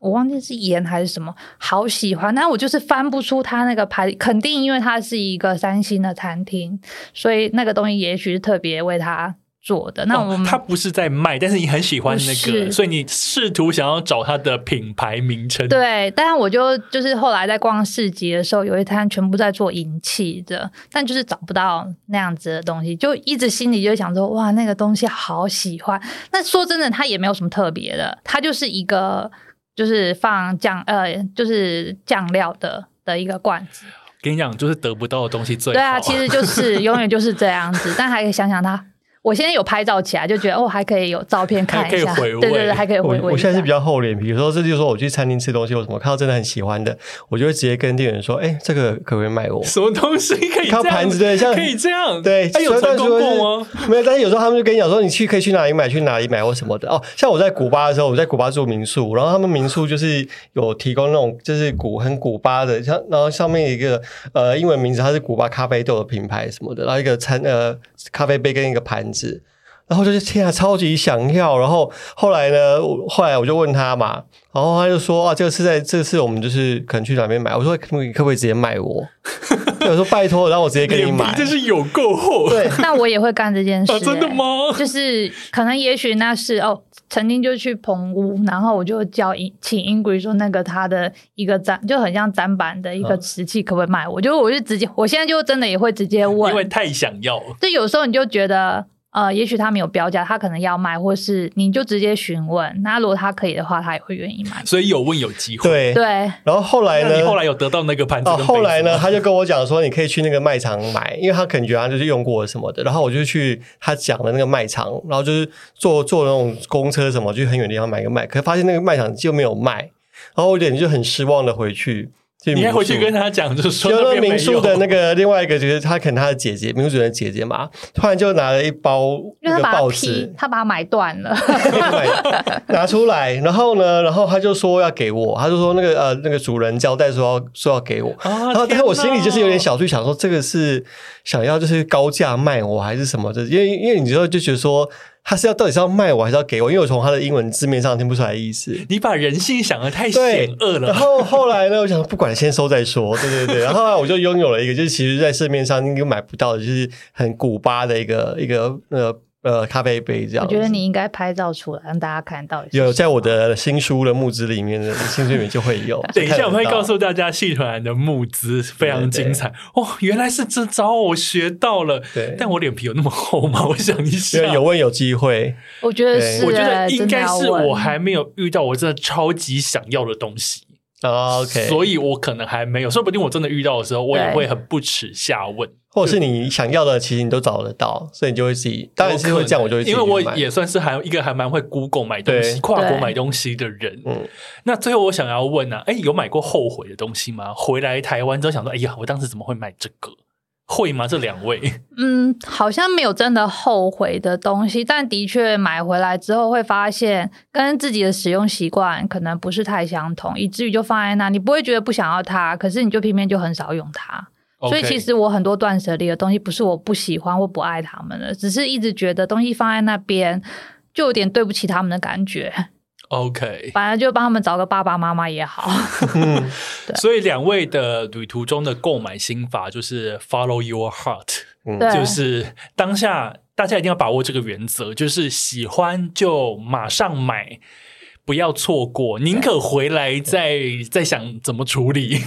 我忘记是盐还是什么，好喜欢，但我就是翻不出它那个牌，肯定因为它是一个三星的餐厅，所以那个东西也许是特别为它做的。那我们他不是在卖，但是你很喜欢那个，所以你试图想要找它的品牌名称。对，但是我就就是后来在逛市集的时候，有一摊全部在做银器的，但就是找不到那样子的东西，就一直心里就想说，哇，那个东西好喜欢。那说真的，它也没有什么特别的，它就是一个。就是放酱呃，就是酱料的的一个罐子。跟你讲，就是得不到的东西最对啊，其实就是永远就是这样子，但还可以想想它。我现在有拍照起来，就觉得哦，还可以有照片看一下，对对对，还可以回味。我现在是比较厚脸皮，有时候这就是说我去餐厅吃东西，我什么看到真的很喜欢的，我就会直接跟店员说：“哎，这个可不可以卖我？”什么东西可以？靠盘子对，像可以这样对。他有成功过吗？没有，但是有时候他们就跟你讲说：“你去可以去哪里买，去哪里买或什么的。”哦，像我在古巴的时候，我在古巴住民宿，然后他们民宿就是有提供那种就是古很古巴的，像然后上面一个呃英文名字，它是古巴咖啡豆的品牌什么的，然后一个餐呃咖啡杯跟一个盘子。然后就是天啊，超级想要。然后后来呢，后来我就问他嘛，然后他就说啊，这个是在这次我们就是可能去哪边买。我说可可不可以直接卖我？我说拜托，然后我直接给你买。这是有够厚。对，那我也会干这件事。真的吗？就是可能也许那是哦，曾经就去棚屋，然后我就叫请 Ingrid 说那个他的一个展就很像展板的一个瓷器，可不可以卖？我就我就直接，我现在就真的也会直接问，因为太想要。就有时候你就觉得。呃，也许他没有标价，他可能要卖，或是你就直接询问。那如果他可以的话，他也会愿意买。所以有问有机会。对对。然后后来呢？你后来有得到那个盘子？哦，后来呢？他就跟我讲说，你可以去那个卖场买，因为他可能觉得他就是用过什么的。然后我就去他讲的那个卖场，然后就是坐坐那种公车什么，就很远的地方买个卖，可是发现那个卖场就没有卖，然后我有点就很失望的回去。你回去跟他讲，就是说那民宿的那个另外一个，就是他可能他的姐姐，民宿主人姐姐嘛，突然就拿了一包那个报纸，他把它买断了，拿出来，然后呢，然后他就说要给我，他就说那个呃那个主人交代说要说要给我，然后但是我心里就是有点小剧想说这个是想要就是高价卖我还是什么的，因为因为你知道就觉得说。他是要到底是要卖我还是要给我？因为我从他的英文字面上听不出来意思。你把人性想的太险恶了。然后后来呢，我想不管先收再说。对对对。然后我就拥有了一个，就是其实在市面上应该买不到的，就是很古巴的一个一个呃呃咖啡杯这样。我觉得你应该拍照出来让大家看到。有在我的新书的募资里面的新书里面就会有。等一下我会告诉大家，戏团的募资非常精彩哦，原来是这招我学到了。对，但我脸皮有那么厚吗？我想一下，有问有机会。我觉得是，我觉得应该是我还没有遇到我真的超级想要的东西。OK，所以我可能还没有，说不定我真的遇到的时候，我也会很不耻下问，或者是你想要的，其实你都找得到，所以你就会自己，当然是会这样，我就会因为我也算是还有一个还蛮会 Google 买东西、跨国买东西的人。嗯，那最后我想要问呢，哎，有买过后悔的东西吗？回来台湾之后想说，哎呀，我当时怎么会买这个？会吗？这两位？嗯，好像没有真的后悔的东西，但的确买回来之后会发现跟自己的使用习惯可能不是太相同，以至于就放在那，你不会觉得不想要它，可是你就偏偏就很少用它。所以其实我很多断舍离的东西，不是我不喜欢或不爱他们的，只是一直觉得东西放在那边就有点对不起他们的感觉。OK，反正就帮他们找个爸爸妈妈也好。所以两位的旅途中的购买心法就是 Follow your heart，就是当下大家一定要把握这个原则，就是喜欢就马上买，不要错过，宁可回来再再想怎么处理。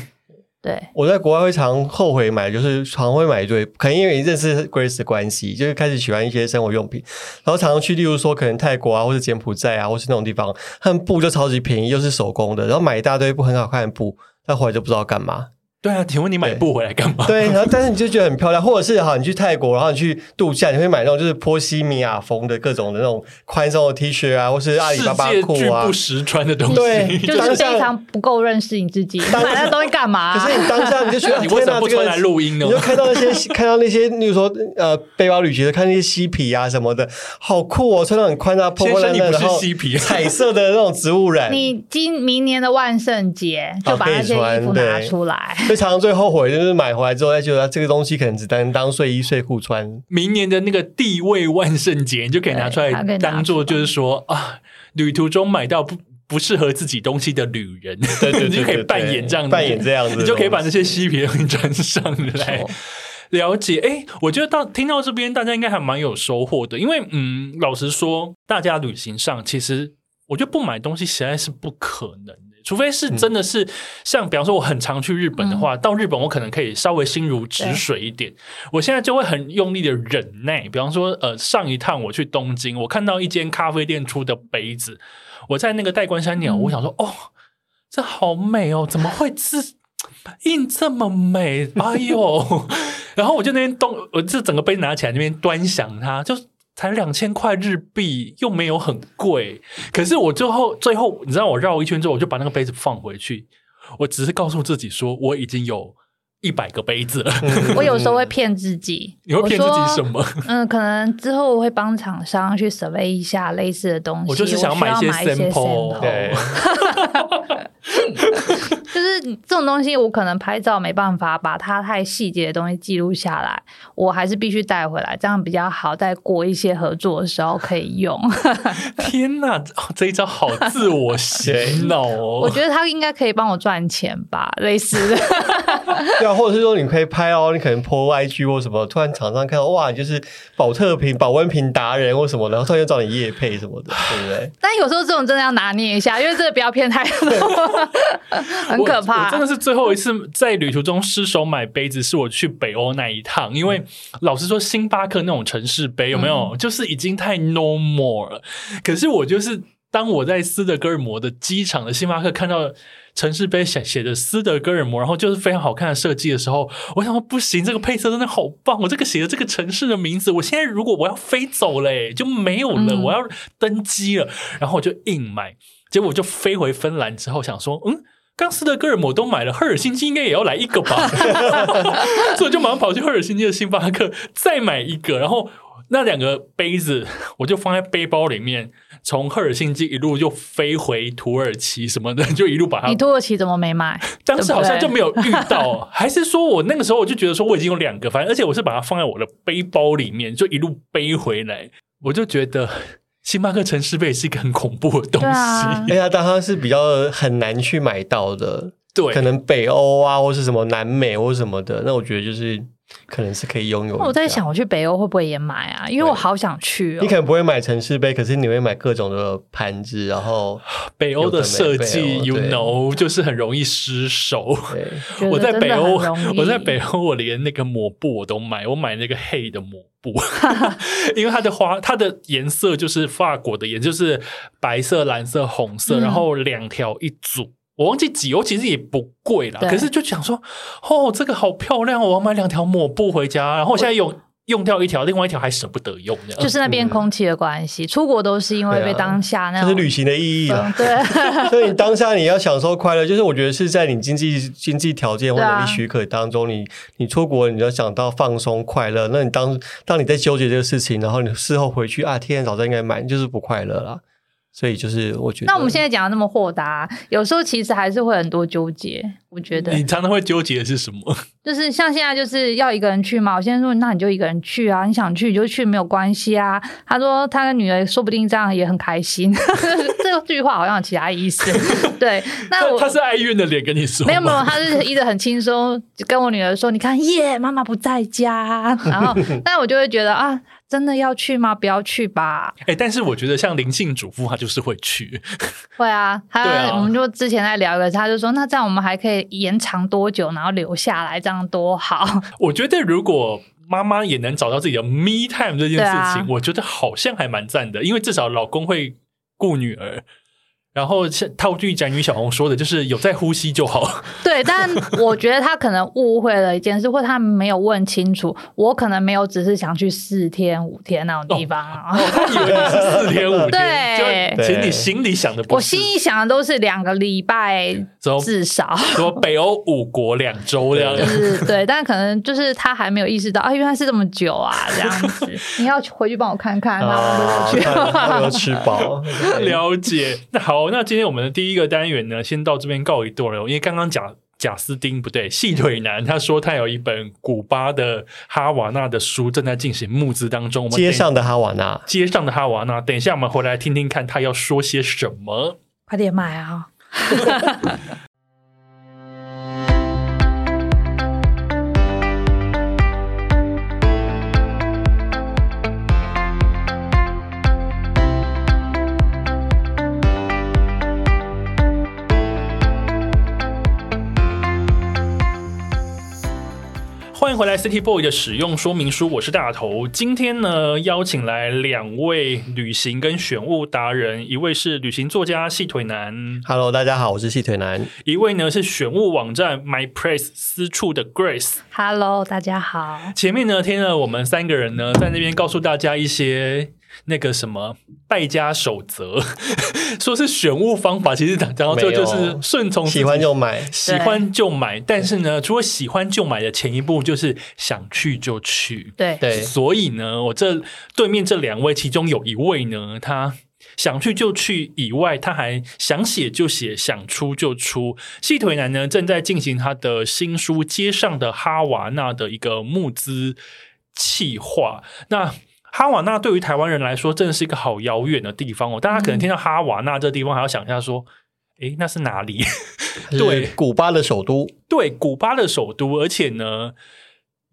对，我在国外会常后悔买，就是常会买一堆，可能因为认识 Grace 的关系，就是开始喜欢一些生活用品，然后常常去，例如说可能泰国啊，或者柬埔寨啊，或是那种地方，他们布就超级便宜，又是手工的，然后买一大堆布很好看的布，但回来就不知道干嘛。对啊，请问你买布回来干嘛？对，然后但是你就觉得很漂亮，或者是哈，你去泰国，然后你去度假，你会买那种就是波西米亚风的各种的那种宽松的 T 恤啊，或是阿里巴巴裤啊，不实穿的东西，对，就是非常不够认识你自己，买那东西干嘛？可是你当下你就觉得 你为什么不穿来录音呢？你就看到那些 看到那些，例如说呃背包旅行的，看那些嬉皮啊什么的，好酷哦，穿的很宽啊，破破烂烂，然后彩色的那种植物染。你今明年的万圣节就把那些衣服拿出来，非常最后悔。就是买回来之后，再觉得这个东西可能只能当睡衣睡裤穿。明年的那个地位万圣节，你就可以拿出来当做，就是说啊，旅途中买到不不适合自己东西的旅人，你就可以扮演这样扮演这样子，你就可以把那些嬉皮东西穿上来。了解，哎，我觉得到听到这边，大家应该还蛮有收获的，因为嗯，老实说，大家旅行上其实我觉得不买东西实在是不可能。除非是真的是像，比方说我很常去日本的话，到日本我可能可以稍微心如止水一点。我现在就会很用力的忍耐。比方说，呃，上一趟我去东京，我看到一间咖啡店出的杯子，我在那个代官山鸟，我想说，哦，这好美哦，怎么会字印这么美？哎呦！然后我就那边东，我这整个杯拿起来那边端详它，就。才两千块日币，又没有很贵。可是我最后最后，你知道我绕一圈之后，我就把那个杯子放回去。我只是告诉自己说，我已经有一百个杯子了。我有时候会骗自己，你会骗自己什么？嗯，可能之后我会帮厂商去 survey 一下类似的东西。我就是想买一些 sample。就是这种东西，我可能拍照没办法把它太细节的东西记录下来，我还是必须带回来，这样比较好，在过一些合作的时候可以用。天哪，这一招好自我洗脑哦！我觉得他应该可以帮我赚钱吧，类似的。对啊，或者是说你可以拍哦，你可能 po IG 或什么，突然厂商看到哇，你就是保特瓶、保温瓶达人或什么，然后突然就找你夜配什么的，对不对？但有时候这种真的要拿捏一下，因为这个不要骗太多。很可怕，真的是最后一次在旅途中失手买杯子，是我去北欧那一趟。因为老实说，星巴克那种城市杯有没有，就是已经太 no more 了。可是我就是当我在斯德哥尔摩的机场的星巴克看到城市杯写写着斯德哥尔摩，然后就是非常好看的设计的时候，我想说不行，这个配色真的好棒！我这个写的这个城市的名字，我现在如果我要飞走嘞，就没有了，我要登机了，然后我就硬买。结果就飞回芬兰之后，想说，嗯，刚斯德哥尔摩都买了，赫尔辛基应该也要来一个吧，所以就马上跑去赫尔辛基的星巴克再买一个，然后那两个杯子我就放在背包里面，从赫尔辛基一路就飞回土耳其什么的，就一路把它。你土耳其怎么没买？当时好像就没有遇到，还是说我那个时候我就觉得说我已经有两个，反正而且我是把它放在我的背包里面，就一路背回来，我就觉得。星巴克城市杯是一个很恐怖的东西，哎呀，当它是比较很难去买到的，对，可能北欧啊，或是什么南美或什么的，那我觉得就是可能是可以拥有。我在想，我去北欧会不会也买啊？因为我好想去。你可能不会买城市杯，可是你会买各种的盘子。然后北欧的设计，you know，就是很容易失手。我在北欧，我在北欧，我连那个抹布我都买，我买那个黑的抹布，因为它的花，它的颜色就是法国的颜，就是白色、蓝色、红色，然后两条一组。我忘记几欧，其实也不贵啦。可是就想说，哦，这个好漂亮，我要买两条抹布回家。然后我现在用用掉一条，另外一条还舍不得用。就是那边空气的关系，出国都是因为被当下那种，就是旅行的意义了。对，所以当下你要享受快乐，就是我觉得是在你经济经济条件或能力许可当中，你你出国你要想到放松快乐。那你当当你在纠结这个事情，然后你事后回去啊，天早知道应该买，就是不快乐了。所以就是我觉得，那我们现在讲的那么豁达，有时候其实还是会很多纠结。我觉得你常常会纠结的是什么？就是像现在就是要一个人去嘛。我现在说，那你就一个人去啊，你想去你就去，没有关系啊。他说他的女儿说不定这样也很开心。这句话好像有其他意思。对，那他是哀怨的脸跟你说，没有没有，他是一直很轻松跟我女儿说，你看耶，妈妈不在家。然后，但我就会觉得啊。真的要去吗？不要去吧。哎，但是我觉得像灵性主妇，她就是会去。会啊，他我们就之前在聊一个，他就说，那这样我们还可以延长多久，然后留下来，这样多好。我觉得如果妈妈也能找到自己的 me time 这件事情，我觉得好像还蛮赞的，因为至少老公会顾女儿。然后套句宅女小红说的，就是有在呼吸就好。对，但我觉得他可能误会了一件事，或他没有问清楚。我可能没有只是想去四天五天那种地方啊。他以为是四天五天，对，其实你心里想的，我心里想的都是两个礼拜至少。说北欧五国两周这样子，对，但可能就是他还没有意识到啊，原来是这么久啊，这样子。你要回去帮我看看，然后去有吃饱，了解。那好。好，那今天我们的第一个单元呢，先到这边告一段落。因为刚刚贾贾斯汀不对，细腿男他说他有一本古巴的哈瓦那的书正在进行募资当中。街上的哈瓦那，街上的哈瓦那，等一下我们回来听听看他要说些什么。快点买啊！回来，City Boy 的使用说明书，我是大头。今天呢，邀请来两位旅行跟选物达人，一位是旅行作家细腿男，Hello，大家好，我是细腿男；一位呢是选物网站 My Place 私处的 Grace，Hello，大家好。前面呢，听了我们三个人呢，在那边告诉大家一些。那个什么败家守则，说是选物方法，其实讲到最后就是顺从，喜欢就买，喜欢就买。但是呢，除了喜欢就买的前一步，就是想去就去。对对，所以呢，我这对面这两位，其中有一位呢，他想去就去以外，他还想写就写，想出就出。细腿男呢，正在进行他的新书《街上的哈瓦那》的一个募资企划。那哈瓦那对于台湾人来说，真的是一个好遥远的地方哦。大家可能听到哈瓦那这地方，还要想一下说：“诶，那是哪里？”对，古巴的首都。对，古巴的首都，而且呢，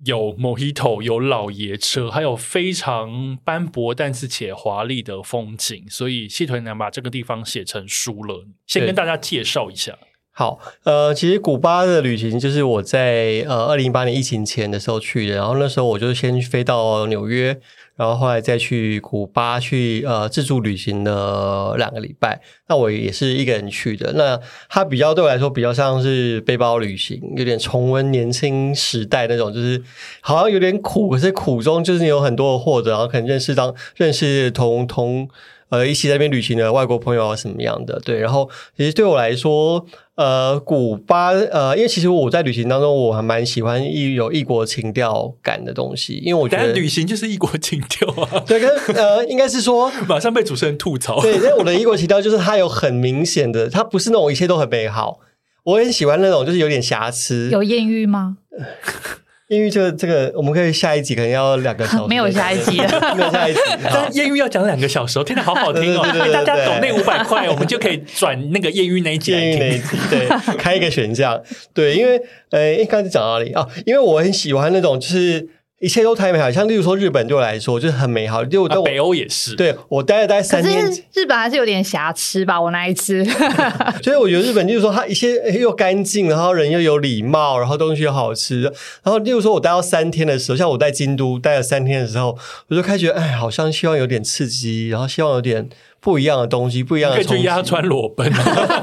有 Mojito，有老爷车，还有非常斑驳但是且华丽的风景。所以，谢屯男把这个地方写成书了。先跟大家介绍一下。好，呃，其实古巴的旅行就是我在呃二零一八年疫情前的时候去的，然后那时候我就先飞到纽约。然后后来再去古巴去呃自助旅行了两个礼拜，那我也是一个人去的。那它比较对我来说比较像是背包旅行，有点重温年轻时代那种，就是好像有点苦，可是苦中就是有很多的获得，然后可能认识当认识同同。呃，一起在那边旅行的外国朋友啊，什么样的？对，然后其实对我来说，呃，古巴，呃，因为其实我在旅行当中，我还蛮喜欢异有异国情调感的东西，因为我觉得旅行就是异国情调啊。对，跟呃，应该是说 马上被主持人吐槽。对，因为我的异国情调就是它有很明显的，它不是那种一切都很美好。我很喜欢那种就是有点瑕疵。有艳遇吗？艳遇这个这个，我们可以下一集可能要两个小时，没有下一集，没有下一集。但艳遇要讲两个小时，听得好好听哦！大家懂那五百块，我们就可以转那个艳遇那一集。艳遇那一集，对，开一个选项，对，因为呃，刚才讲到哪里啊？因为我很喜欢那种就是。一切都太美好，像例如说日本对我来说就是很美好。就北欧也是，对我待了待三天，日本还是有点瑕疵吧。我那一次，所以我觉得日本就是说它一切又干净，然后人又有礼貌，然后东西又好吃。然后例如说我待到三天的时候，像我在京都待了三天的时候，我就开觉得哎，好像希望有点刺激，然后希望有点。不一样的东西，不一样的。可以去压穿裸奔。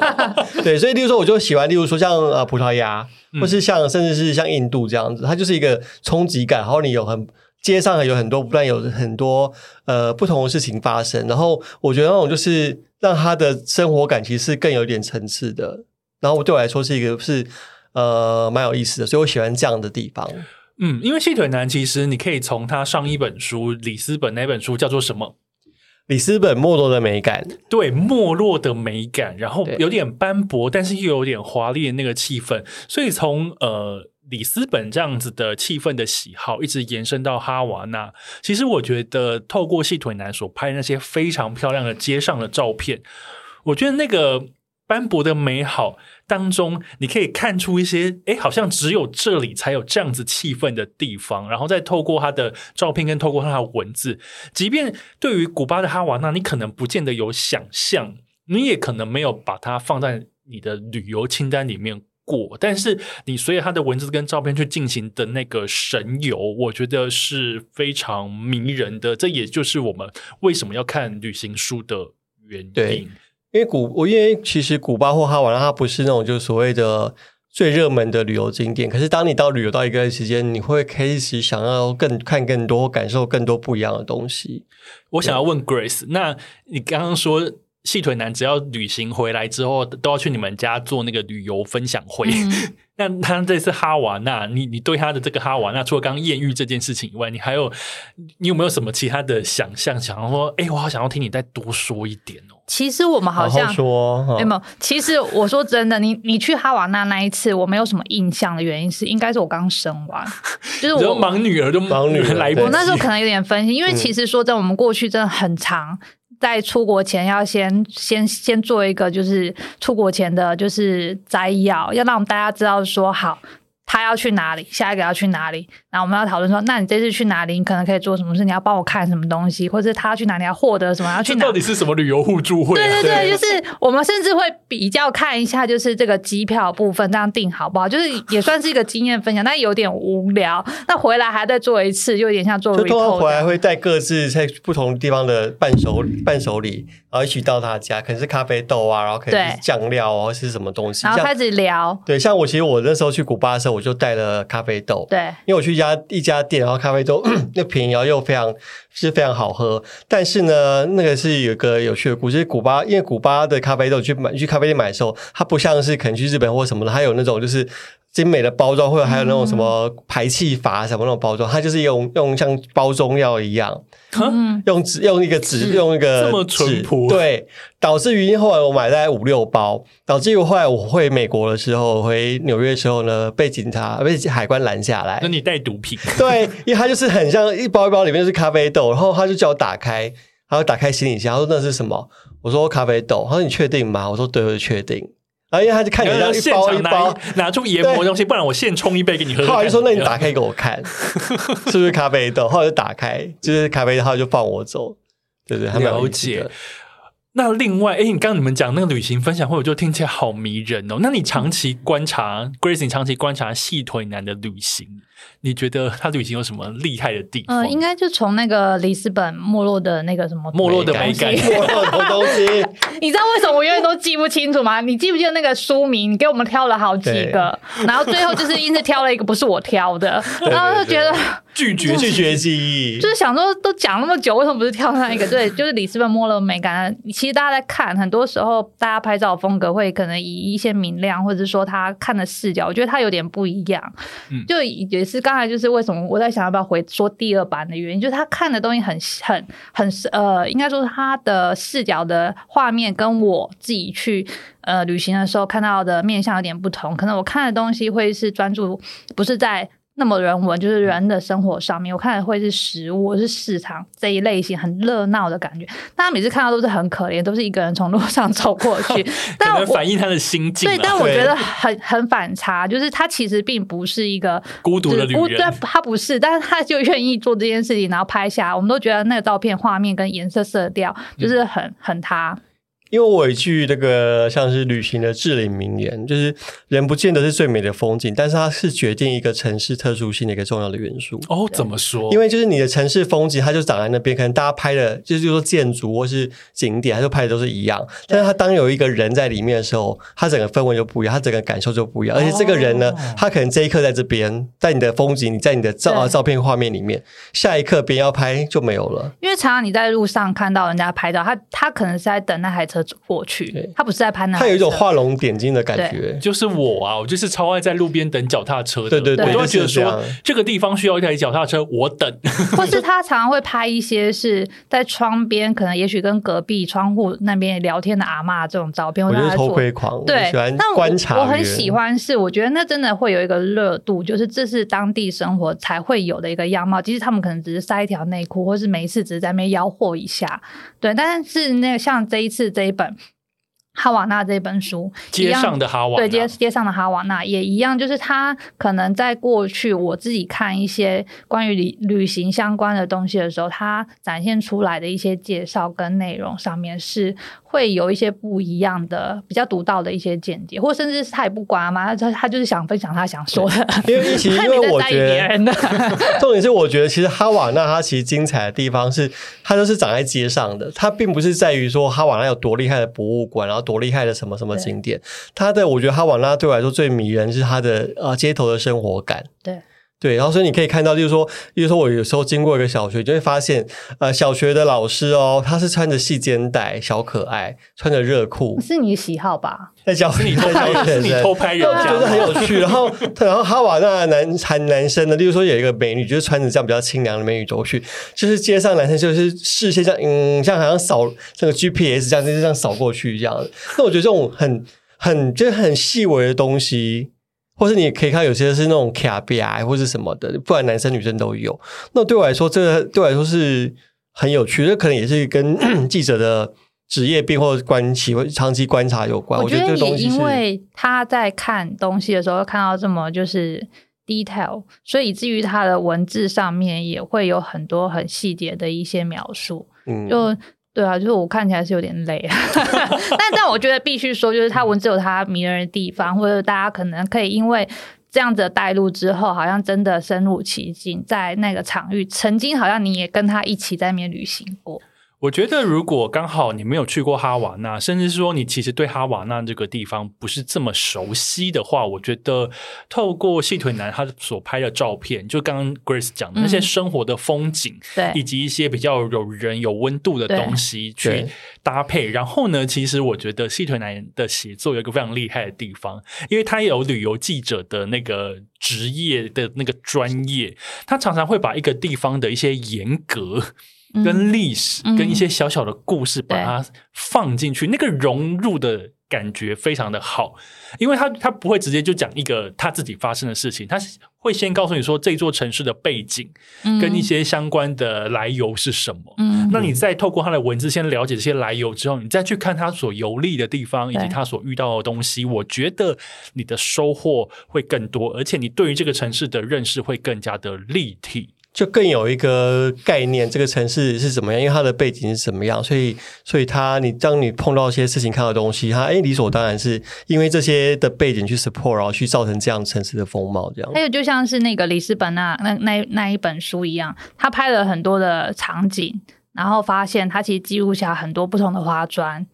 对，所以例如说，我就喜欢，例如说像呃葡萄牙，或是像甚至是像印度这样子，它就是一个冲击感。然后你有很街上有很多不断有很多呃不同的事情发生。然后我觉得那种就是让他的生活感其实是更有点层次的。然后对我来说是一个是呃蛮有意思的，所以我喜欢这样的地方。嗯，因为细腿男其实你可以从他上一本书里斯本那本书叫做什么？里斯本没落的美感，对没落的美感，然后有点斑驳，但是又有点华丽的那个气氛。所以从呃里斯本这样子的气氛的喜好，一直延伸到哈瓦那。其实我觉得，透过细腿男所拍那些非常漂亮的街上的照片，我觉得那个。斑驳的美好当中，你可以看出一些，哎，好像只有这里才有这样子气氛的地方。然后再透过他的照片跟透过他的文字，即便对于古巴的哈瓦那，你可能不见得有想象，你也可能没有把它放在你的旅游清单里面过。但是你随着他的文字跟照片去进行的那个神游，我觉得是非常迷人的。这也就是我们为什么要看旅行书的原因。因为古我因为其实古巴或哈瓦那它不是那种就是所谓的最热门的旅游景点，可是当你到旅游到一个时间，你会开始想要更看更多，感受更多不一样的东西。我想要问 Grace，那你刚刚说细腿男只要旅行回来之后都要去你们家做那个旅游分享会。那他这次哈瓦那，你你对他的这个哈瓦那，除了刚刚艳遇这件事情以外，你还有你有没有什么其他的想象？想要说，哎，我好想要听你再多说一点哦。其实我们好像说，没有。其实我说真的，你你去哈瓦那那一次，我没有什么印象的原因是，应该是我刚生完，就是我忙女儿就忙女儿来不及。我那时候可能有点分心，因为其实说真，我们过去真的很长。在出国前要先先先做一个，就是出国前的，就是摘要，要让我们大家知道说好。他要去哪里？下一个要去哪里？然后我们要讨论说，那你这次去哪里？你可能可以做什么事？你要帮我看什么东西？或者他要去哪里要获得什么？要去哪？到底是什么旅游互助会？对对对，就是我们甚至会比较看一下，就是这个机票部分这样定好不好？就是也算是一个经验分享，但有点无聊。那回来还再做一次，就有点像做。就通常回来会带各自在不同地方的伴手伴手礼，然后一起到他家，可能是咖啡豆啊，然后可能是酱料啊，是什么东西？然后开始聊。对，像我其实我那时候去古巴的时候。我就带了咖啡豆，对，因为我去一家一家店，然后咖啡豆 又便宜，然后又非常是非常好喝。但是呢，那个是有一个有趣的故事，古巴因为古巴的咖啡豆去买去咖啡店买的时候，它不像是可能去日本或什么的，它有那种就是精美的包装，或者还有那种什么排气阀什么那种包装，它就是用用像包中药一样。用纸用一个纸用一个这么淳朴，对，导致于后来我买大概五六包，导致于后来我回美国的时候，回纽约的时候呢，被警察被海关拦下来。那你带毒品？对，因为它就是很像一包一包里面是咖啡豆，然后他就叫我打开，然后打开行李箱，他说那是什么？我说咖啡豆，他说你确定吗？我说对，我确定。然后因为他就看你要一包一包拿出研磨东西，不然我现冲一杯给你喝。后来就说：“那你打开给我看，是不是咖啡豆？”后来就打开，就是咖啡豆，他就放我走。对对，了解。那另外，哎，你刚刚你们讲那个旅行分享会，我就听起来好迷人哦。那你长期观察，Grace，你长期观察细腿男的旅行。你觉得他旅行有什么厉害的地方？嗯，应该就从那个里斯本没落的那个什么没落的美感，没落的东西。你知道为什么我永远都记不清楚吗？你记不记得那个书名？你给我们挑了好几个，然后最后就是硬是挑了一个不是我挑的，然后就觉得拒绝拒绝记忆，就是想说都讲那么久，为什么不是挑上一个？对，就是里斯本没落美感。其实大家在看，很多时候大家拍照风格会可能以一些明亮，或者说他看的视角，我觉得他有点不一样。嗯，就也是刚才就是为什么我在想要不要回说第二版的原因，就是他看的东西很很很呃，应该说他的视角的画面跟我自己去呃旅行的时候看到的面相有点不同。可能我看的东西会是专注，不是在那么人文，就是人的生活上面，我看的会是食物，是市场这一类型很热闹的感觉。大家每次看到都是很可怜，都是一个人从路上走过去，但反映他的心境。对，但我觉得很很反差，就是他其实并不是一个孤独的旅人，他不是，但是他就愿意做这件事情，然后拍下，我们都觉得那个照片画面跟颜色色调就是很很他。因为我一句那个像是旅行的至理名言，就是人不见得是最美的风景，但是它是决定一个城市特殊性的一个重要的元素。哦，怎么说？因为就是你的城市风景，它就长在那边，可能大家拍的，就是说建筑或是景点，它就拍的都是一样。但是它当有一个人在里面的时候，它整个氛围就不一样，它整个感受就不一样。而且这个人呢，他可能这一刻在这边，在你的风景，你在你的照啊照片画面里面，下一刻别人要拍就没有了。因为常常你在路上看到人家拍照，他他可能是在等那台车过去。他不是在拍那，他有一种画龙点睛的感觉。就是我啊，我就是超爱在路边等脚踏车的。对对对，我就觉得说这个地方需要一台脚踏车，我等。或是他常常会拍一些是在窗边，可能也许跟隔壁窗户那边聊天的阿妈这种照片。我觉得偷窥狂，对，喜欢观察。我很喜欢，是我觉得那真的会有一个热度，就是这是当地生活才会有的一个样貌。其实他们可能只是塞一条内裤，或是每一次只是在那边吆喝一下，对。但是那个像这一次这一本。哈瓦那这本书，街上的哈瓦对街街上的哈瓦那也一样，就是他可能在过去我自己看一些关于旅旅行相关的东西的时候，他展现出来的一些介绍跟内容上面是。会有一些不一样的、比较独到的一些见解，或甚至是他也不管嘛，他他就是想分享他想说的。因为其实 因为我觉得，重点是我觉得其实哈瓦那它其实精彩的地方是它都是长在街上的，它并不是在于说哈瓦那有多厉害的博物馆，然后多厉害的什么什么景点。它的我觉得哈瓦那对我来说最迷人是它的呃街头的生活感。对。对，然后所以你可以看到，就是说，比如说我有时候经过一个小学，就会发现，呃，小学的老师哦，他是穿着细肩带，小可爱，穿着热裤，是你的喜好吧？在教是你偷拍，是你偷拍人 家，觉得很有趣。然后，然后哈瓦那男男男生呢，例如说有一个美女，就是穿着这样比较清凉的美女走去，就是街上男生就是视线这样，嗯，像好像扫这个 GPS 这样，就是这样扫过去这样。那我觉得这种很很就是很细微的东西。或是你可以看有些是那种卡比啊，或是什么的，不管男生女生都有。那对我来说，这个对我来说是很有趣，这可能也是跟 记者的职业病或关系或长期观察有关。我觉得也因为他在看东西的时候看到这么就是 detail，所以以至于他的文字上面也会有很多很细节的一些描述。嗯，就。对啊，就是我看起来是有点累啊，但但我觉得必须说，就是他文字有他迷人的地方，或者大家可能可以因为这样子带入之后，好像真的深入其境，在那个场域，曾经好像你也跟他一起在那边旅行过。我觉得，如果刚好你没有去过哈瓦那，甚至是说你其实对哈瓦那这个地方不是这么熟悉的话，我觉得透过细腿男他所拍的照片，就刚刚 Grace 讲的那些生活的风景，对，以及一些比较有人有温度的东西去搭配。然后呢，其实我觉得细腿男的写作有一个非常厉害的地方，因为他有旅游记者的那个职业的那个专业，他常常会把一个地方的一些严格。跟历史跟一些小小的故事把它放进去，那个融入的感觉非常的好，因为他他不会直接就讲一个他自己发生的事情，他会先告诉你说这座城市的背景跟一些相关的来由是什么。嗯，那你再透过他的文字先了解这些来由之后，你再去看他所游历的地方以及他所遇到的东西，我觉得你的收获会更多，而且你对于这个城市的认识会更加的立体。就更有一个概念，这个城市是怎么样？因为它的背景是怎么样，所以，所以它你当你碰到一些事情、看到东西，它哎，理所当然是因为这些的背景去 support，然后去造成这样城市的风貌。这样，还有就像是那个里斯本那那那那一本书一样，他拍了很多的场景，然后发现他其实记录下很多不同的花砖。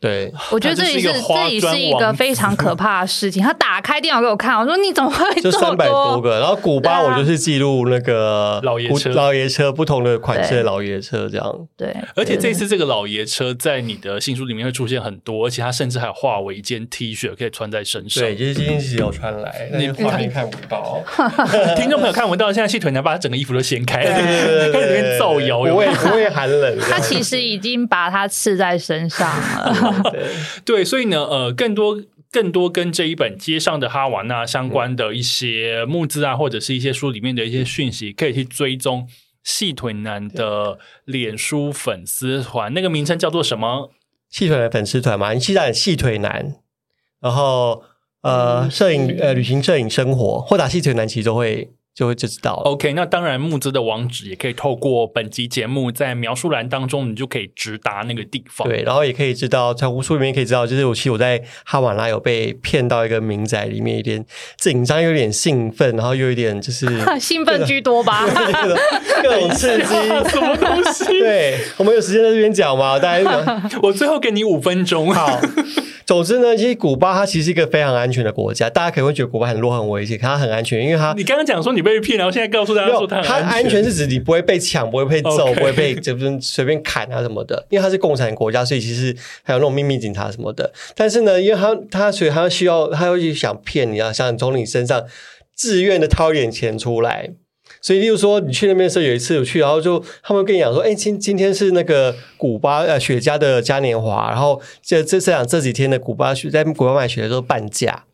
对，我觉得这里是这里是一个非常可怕的事情。他打开电脑给我看，我说你怎么会这三百多个？然后古巴我就是记录那个老爷车，老爷车不同的款式的老爷车这样。对，而且这次这个老爷车在你的新书里面会出现很多，而且它甚至还有化为一件 T 恤可以穿在身上。对，就是今天其实有穿来，你画面看不到。听众朋友看不到，现在细腿男把他整个衣服都掀开，开始里面奏摇，不会不会寒冷。他其实已经把它刺在身上了。对，所以呢，呃，更多更多跟这一本街上的哈瓦那相关的一些募资啊，或者是一些书里面的一些讯息，可以去追踪细腿男的脸书粉丝团，那个名称叫做什么？细腿男粉丝团嘛，你记得细腿男，然后呃，摄影呃，旅行摄影生活，或打细腿男其实都会。就会就知道了。OK，那当然募资的网址也可以透过本集节目在描述栏当中，你就可以直达那个地方。对，然后也可以知道，在无数里面可以知道，就是我其实我在哈瓦那有被骗到一个民宅里面，有点紧张，有点兴奋，然后又有点就是 兴奋居多吧，各种刺激，什么东西？对，我们有时间在这边讲吗？大家，我最后给你五分钟。好。总之呢，其实古巴它其实是一个非常安全的国家，大家可能会觉得古巴很弱很危险，可它很安全，因为它你刚刚讲说你被骗，然后现在告诉大家说它它安全是指你不会被抢，不会被揍，不会被就是随便砍啊什么的，因为它是共产国家，所以其实还有那种秘密警察什么的。但是呢，因为它它所以它需要它会去想骗你啊，想从你身上自愿的掏一点钱出来。所以，例如说，你去那边的时候，有一次我去，然后就他们跟你讲说：“哎，今今天是那个古巴呃雪茄的嘉年华，然后这这这两这几天的古巴雪在古巴买雪茄都半价。”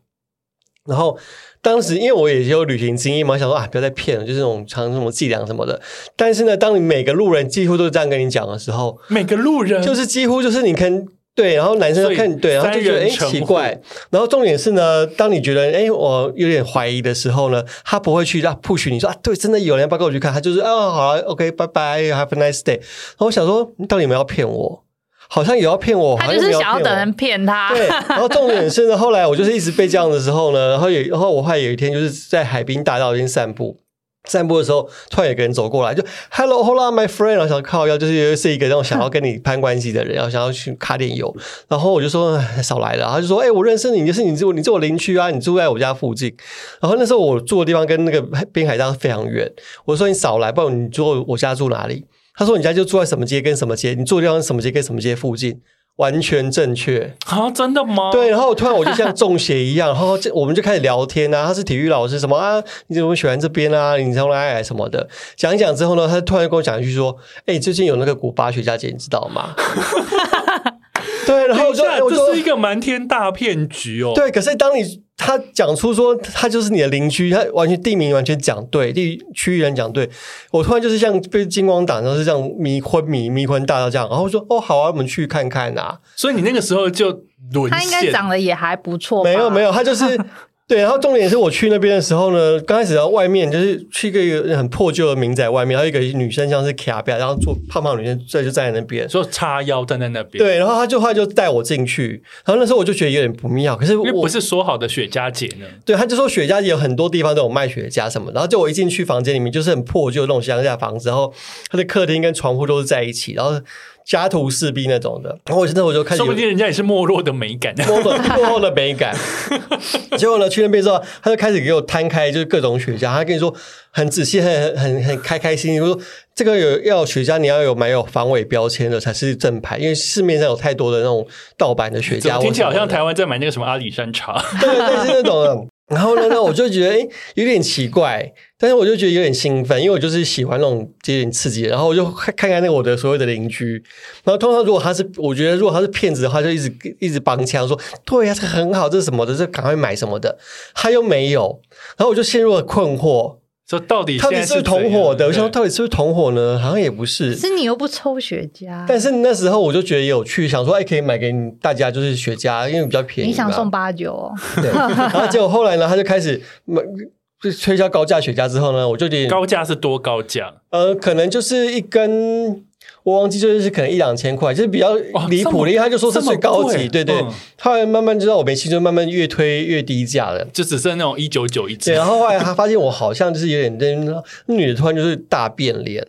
然后当时因为我也有旅行经验嘛，想说啊，不要再骗了，就是那种常什么伎俩什么的。但是呢，当你每个路人几乎都这样跟你讲的时候，每个路人就是几乎就是你看。对，然后男生看对，然后就觉得哎奇怪，然后重点是呢，当你觉得哎我有点怀疑的时候呢，他不会去让 push 你说啊，对，真的有人要不要跟我去看？他就是哦，好了，OK，拜拜，Have a nice day。然后我想说，你到底有没有要骗我？好像有要骗我，他就是想要等人骗他。对，然后重点是呢，后来我就是一直被这样的时候呢，然后有，然后我后来有一天就是在海滨大道边散步。散步的时候，突然有个人走过来，就 “Hello，Hola, my friend”，然后想靠要，就是是一个那种想要跟你攀关系的人，然后想要去卡点油，然后我就说少来了，他就说：“哎，我认识你，就是你住你住我邻居啊，你住在我家附近。”然后那时候我住的地方跟那个 滨海大非常远，我说：“你少来，不然你住我家住哪里？”他说：“你家就住在什么街跟什么街，你住的地方什么街跟什么街附近。”完全正确啊！真的吗？对，然后突然我就像中邪一样，然后这 我们就开始聊天啊。他是体育老师，什么啊？你怎么喜欢这边啊？你从哪来什么的？讲一讲之后呢，他突然跟我讲一句说：“哎，最近有那个古巴雪茄节，你知道吗？” 对，然后我就这是一个瞒天大骗局哦。对，可是当你。他讲出说他就是你的邻居，他完全地名完全讲对，地区域人讲对。我突然就是像被金光打，然后是这样迷昏迷迷昏大到这样，然后说哦好啊，我们去看看啊。所以你那个时候就沦陷，他应该长得也还不错。没有没有，他就是。对，然后重点是我去那边的时候呢，刚开始在外面就是去一个很破旧的民宅外面，还有一个女生像是卡比亚，然后坐胖胖女生在就站在那边，说叉腰站在那边。对，然后他就后来就带我进去，然后那时候我就觉得有点不妙，可是我不是说好的雪茄节呢？对，他就说雪茄节有很多地方都有卖雪茄什么，然后就我一进去房间里面就是很破旧那种乡下房子，然后他的客厅跟床铺都是在一起，然后。家徒四壁那种的，然后我现在我就开始，说不定人家也是没落的美感，没落落后的美感。结果呢，去那边之后，他就开始给我摊开，就是各种雪茄。他跟你说很仔细，很很很开开心心，说这个有要雪茄，你要有买有防伪标签的才是正牌，因为市面上有太多的那种盗版的雪茄。听起来好像台湾在买那个什么阿里山茶，对，类似那种。然后呢，那我就觉得哎，有点奇怪，但是我就觉得有点兴奋，因为我就是喜欢那种有点刺激。然后我就看看看那个我的所有的邻居。然后通常如果他是，我觉得如果他是骗子的话，就一直一直帮腔说，对呀，这很好，这是什么的，这赶快买什么的。他又没有，然后我就陷入了困惑。说到底，到底是同伙的？我想到底是不是同伙呢？好像也不是。是你又不抽雪茄。但是那时候我就觉得有趣，想说，哎，可以买给大家，就是雪茄，因为比较便宜。你想送八九？哦？对。然后结果后来呢，他就开始买，就推销高价雪茄之后呢，我就得高价是多高价？呃，可能就是一根。我忘记就是可能一两千块，就是比较离谱的，因为他就说是最高级，对对。后来慢慢知道我没兴趣，慢慢越推越低价了，就只剩那种一九九一支。然后后来他发现我好像就是有点那那女的突然就是大变脸，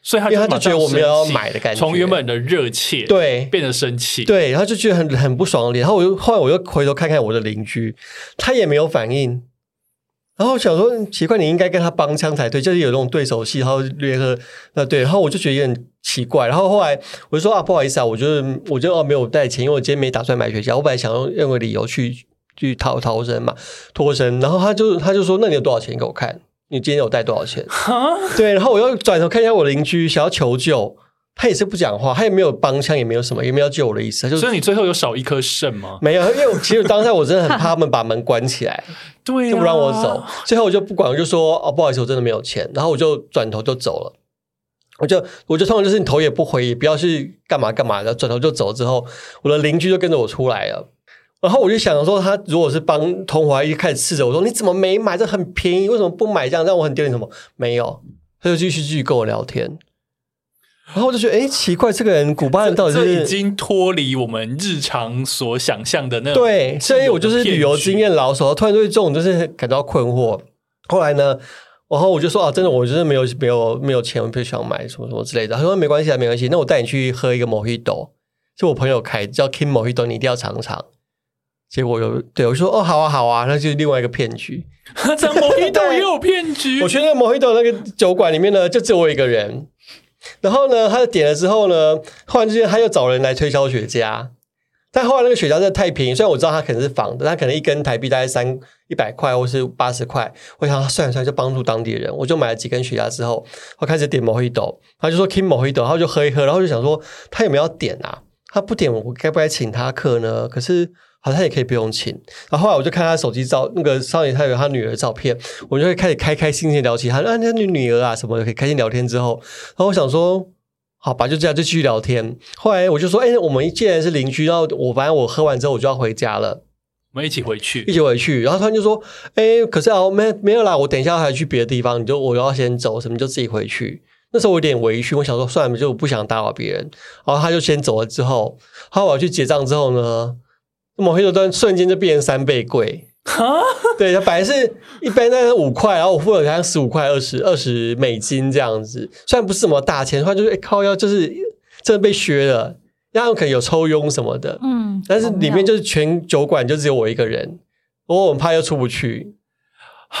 所以他就觉得我们要买的感觉，从原本的热切对变得生气，对，然后就觉得很很不爽的脸。然后我又后来我又回头看看我的邻居，他也没有反应。然后想说奇怪，你应该跟他帮腔才对，就是有那种对手戏，然后联合那对，然后我就觉得有点奇怪。然后后来我就说啊，不好意思啊，我就是我就哦没有带钱，因为我今天没打算买雪茄，我本来想用任何理由去去逃逃生嘛，脱身。然后他就他就说，那你有多少钱给我看？你今天有带多少钱？对，然后我又转头看一下我邻居，想要求救。他也是不讲话，他也没有帮腔，也没有什么，也没有救我的意思。就所以你最后有少一颗肾吗？没有，因为其实当下我真的很怕他们把门关起来，对，就不让我走。最后我就不管，我就说哦，不好意思，我真的没有钱。然后我就转头就走了。我就我就通常就是你头也不回，也不要去干嘛干嘛的，转头就走。之后我的邻居就跟着我出来了。然后我就想说，他如果是帮同华一开始斥责我说你怎么没买？这很便宜，为什么不买？这样让我很丢脸。什么没有？他就继续继续跟我聊天。然后我就觉得，哎，奇怪，这个人古巴人到底是已经脱离我们日常所想象的那种。对，所以我就是旅游经验老手，突然对这种就是感到困惑。后来呢，然后我就说啊，真的，我就是没有没有没有钱，我不想买什么什么之类的。他说没关系啊，没关系，那我带你去喝一个 Mojito，是我朋友开叫 King Mojito，你一定要尝尝。结果有对我说哦，好啊，好啊，那就是另外一个骗局。在 Mojito 也有骗局。我去那个 Mojito 那个酒馆里面呢，就只有我一个人。然后呢，他点了之后呢，忽然之间他又找人来推销雪茄，但后来那个雪茄真的太便宜，虽然我知道他可能是仿的，他可能一根台币大概三一百块或是八十块，我想算了算，就帮助当地人，我就买了几根雪茄之后，我开始点某一斗，他就说 King 某一斗，然后就喝一喝，然后就想说他有没有要点啊？他不点，我该不该请他客呢？可是。好像也可以不用请，然后后来我就看他手机照，那个少年他有他女儿照片，我就会开始开开心心聊起他，啊，那女女儿啊什么的，可以开心聊天之后，然后我想说，好吧，就这样就继续聊天。后来我就说，哎，我们既然是邻居，然后我反正我喝完之后我就要回家了，我们一起回去，一起回去。然后突然就说，哎，可是啊，没没有啦，我等一下还要去别的地方，你就我要先走，什么就自己回去。那时候我有点委屈，我想说算了，就不想打扰别人。然后他就先走了之后，后来我要去结账之后呢？某黑手端瞬间就变成三倍贵，对，它本来是一般那五块，然后我付了好像十五块、二十二十美金这样子，虽然不是什么大钱，话就是靠腰就是真的被削了，然后可能有抽佣什么的，嗯，但是里面就是全酒馆就只有我一个人，我很怕又出不去。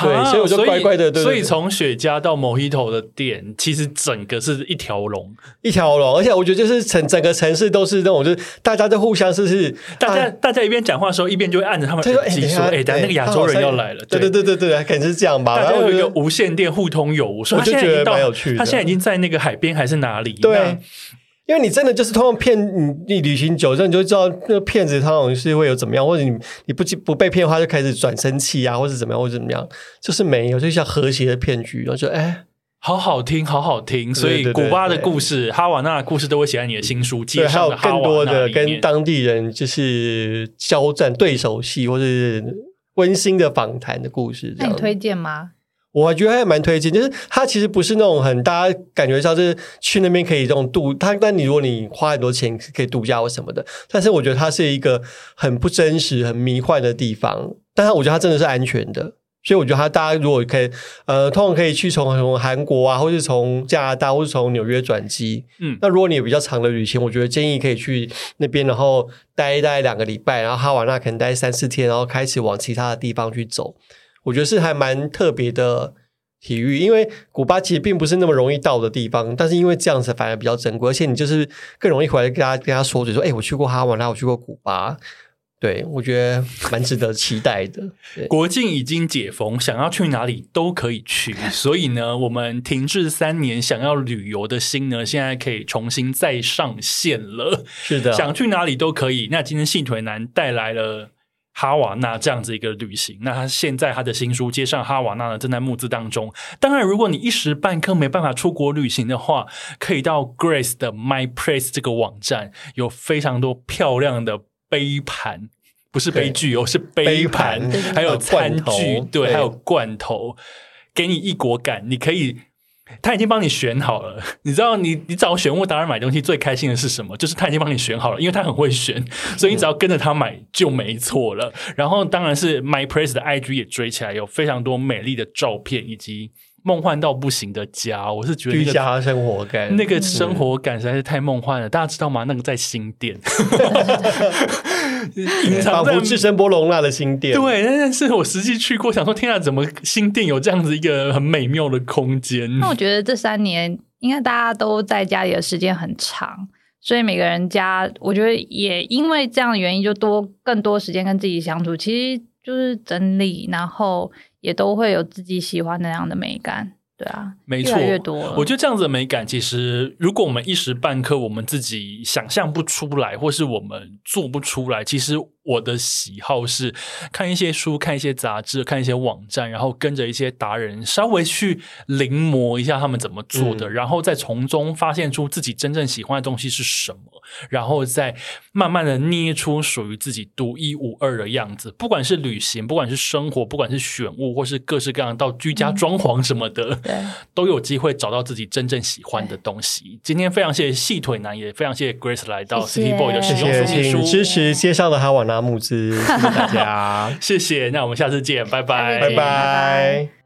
对，所以我就乖乖的。所以从雪茄到 Mojito 的店，其实整个是一条龙，一条龙。而且我觉得就是城整个城市都是那种，就是大家都互相是是，大家大家一边讲话的时候，一边就会按着他们耳机说：“哎，等下那个亚洲人要来了。”对对对对对，肯定是这样吧。然后有一个无线电互通有无，我就觉得蛮有趣。他现在已经在那个海边还是哪里？对。因为你真的就是通过骗你，你旅行久了你就知道那个骗子他好像是会有怎么样，或者你你不不被骗的话就开始转生气啊，或者怎么样，或者怎么样，就是没有，就像和谐的骗局，然后就哎，好好听，好好听。所以古巴的故事、哈瓦那的故事都会写在你的新书，介绍更多的跟当地人就是交战对手戏，或者是温馨的访谈的故事。那你推荐吗？我觉得还蛮推荐，就是它其实不是那种很大家感觉像是去那边可以这种度，它但你如果你花很多钱可以度假或什么的，但是我觉得它是一个很不真实、很迷幻的地方。但是我觉得它真的是安全的，所以我觉得它大家如果可以，呃，通常可以去从从韩国啊，或是从加拿大，或是从纽约转机。嗯，那如果你有比较长的旅行，我觉得建议可以去那边，然后待待两个礼拜，然后哈瓦那可能待三四天，然后开始往其他的地方去走。我觉得是还蛮特别的体育，因为古巴其实并不是那么容易到的地方，但是因为这样子反而比较珍贵，而且你就是更容易回来跟他跟他说嘴说，哎，我去过哈瓦那，我去过古巴，对我觉得蛮值得期待的。国境已经解封，想要去哪里都可以去，所以呢，我们停滞三年想要旅游的心呢，现在可以重新再上线了。是的，想去哪里都可以。那今天细腿男带来了。哈瓦那这样子一个旅行，那他现在他的新书《接上哈瓦那》呢，正在募资当中。当然，如果你一时半刻没办法出国旅行的话，可以到 Grace 的 My Place 这个网站，有非常多漂亮的杯盘，不是杯具哦，是杯盘，还有餐具，对，还有罐头，给你异国感。你可以。他已经帮你选好了，你知道，你你找选物达人买东西最开心的是什么？就是他已经帮你选好了，因为他很会选，所以你只要跟着他买就没错了。然后当然是 My Place 的 IG 也追起来，有非常多美丽的照片以及。梦幻到不行的家，我是觉得居家生活感，那个生活感实在是太梦幻了。大家知道吗？那个在新店，仿佛置身波隆那的新店。对，但是我实际去过，想说天啊，怎么新店有这样子一个很美妙的空间？那我觉得这三年应该大家都在家里的时间很长，所以每个人家，我觉得也因为这样的原因，就多更多时间跟自己相处。其实就是整理，然后。也都会有自己喜欢那样的美感。对啊，没错，越多。我觉得这样子的美感，其实如果我们一时半刻我们自己想象不出来，或是我们做不出来，其实我的喜好是看一些书、看一些杂志、看一些网站，然后跟着一些达人稍微去临摹一下他们怎么做的，然后再从中发现出自己真正喜欢的东西是什么，然后再慢慢的捏出属于自己独一无二的样子。不管是旅行，不管是生活，不管是选物，或是各式各样到居家装潢什么的。对，都有机会找到自己真正喜欢的东西。今天非常谢谢细腿男，也非常谢谢 Grace 来到 City Boy 的使用说明书，支持介绍的哈瓦那木兹，谢谢大家，谢谢。那我们下次见，拜拜，拜拜。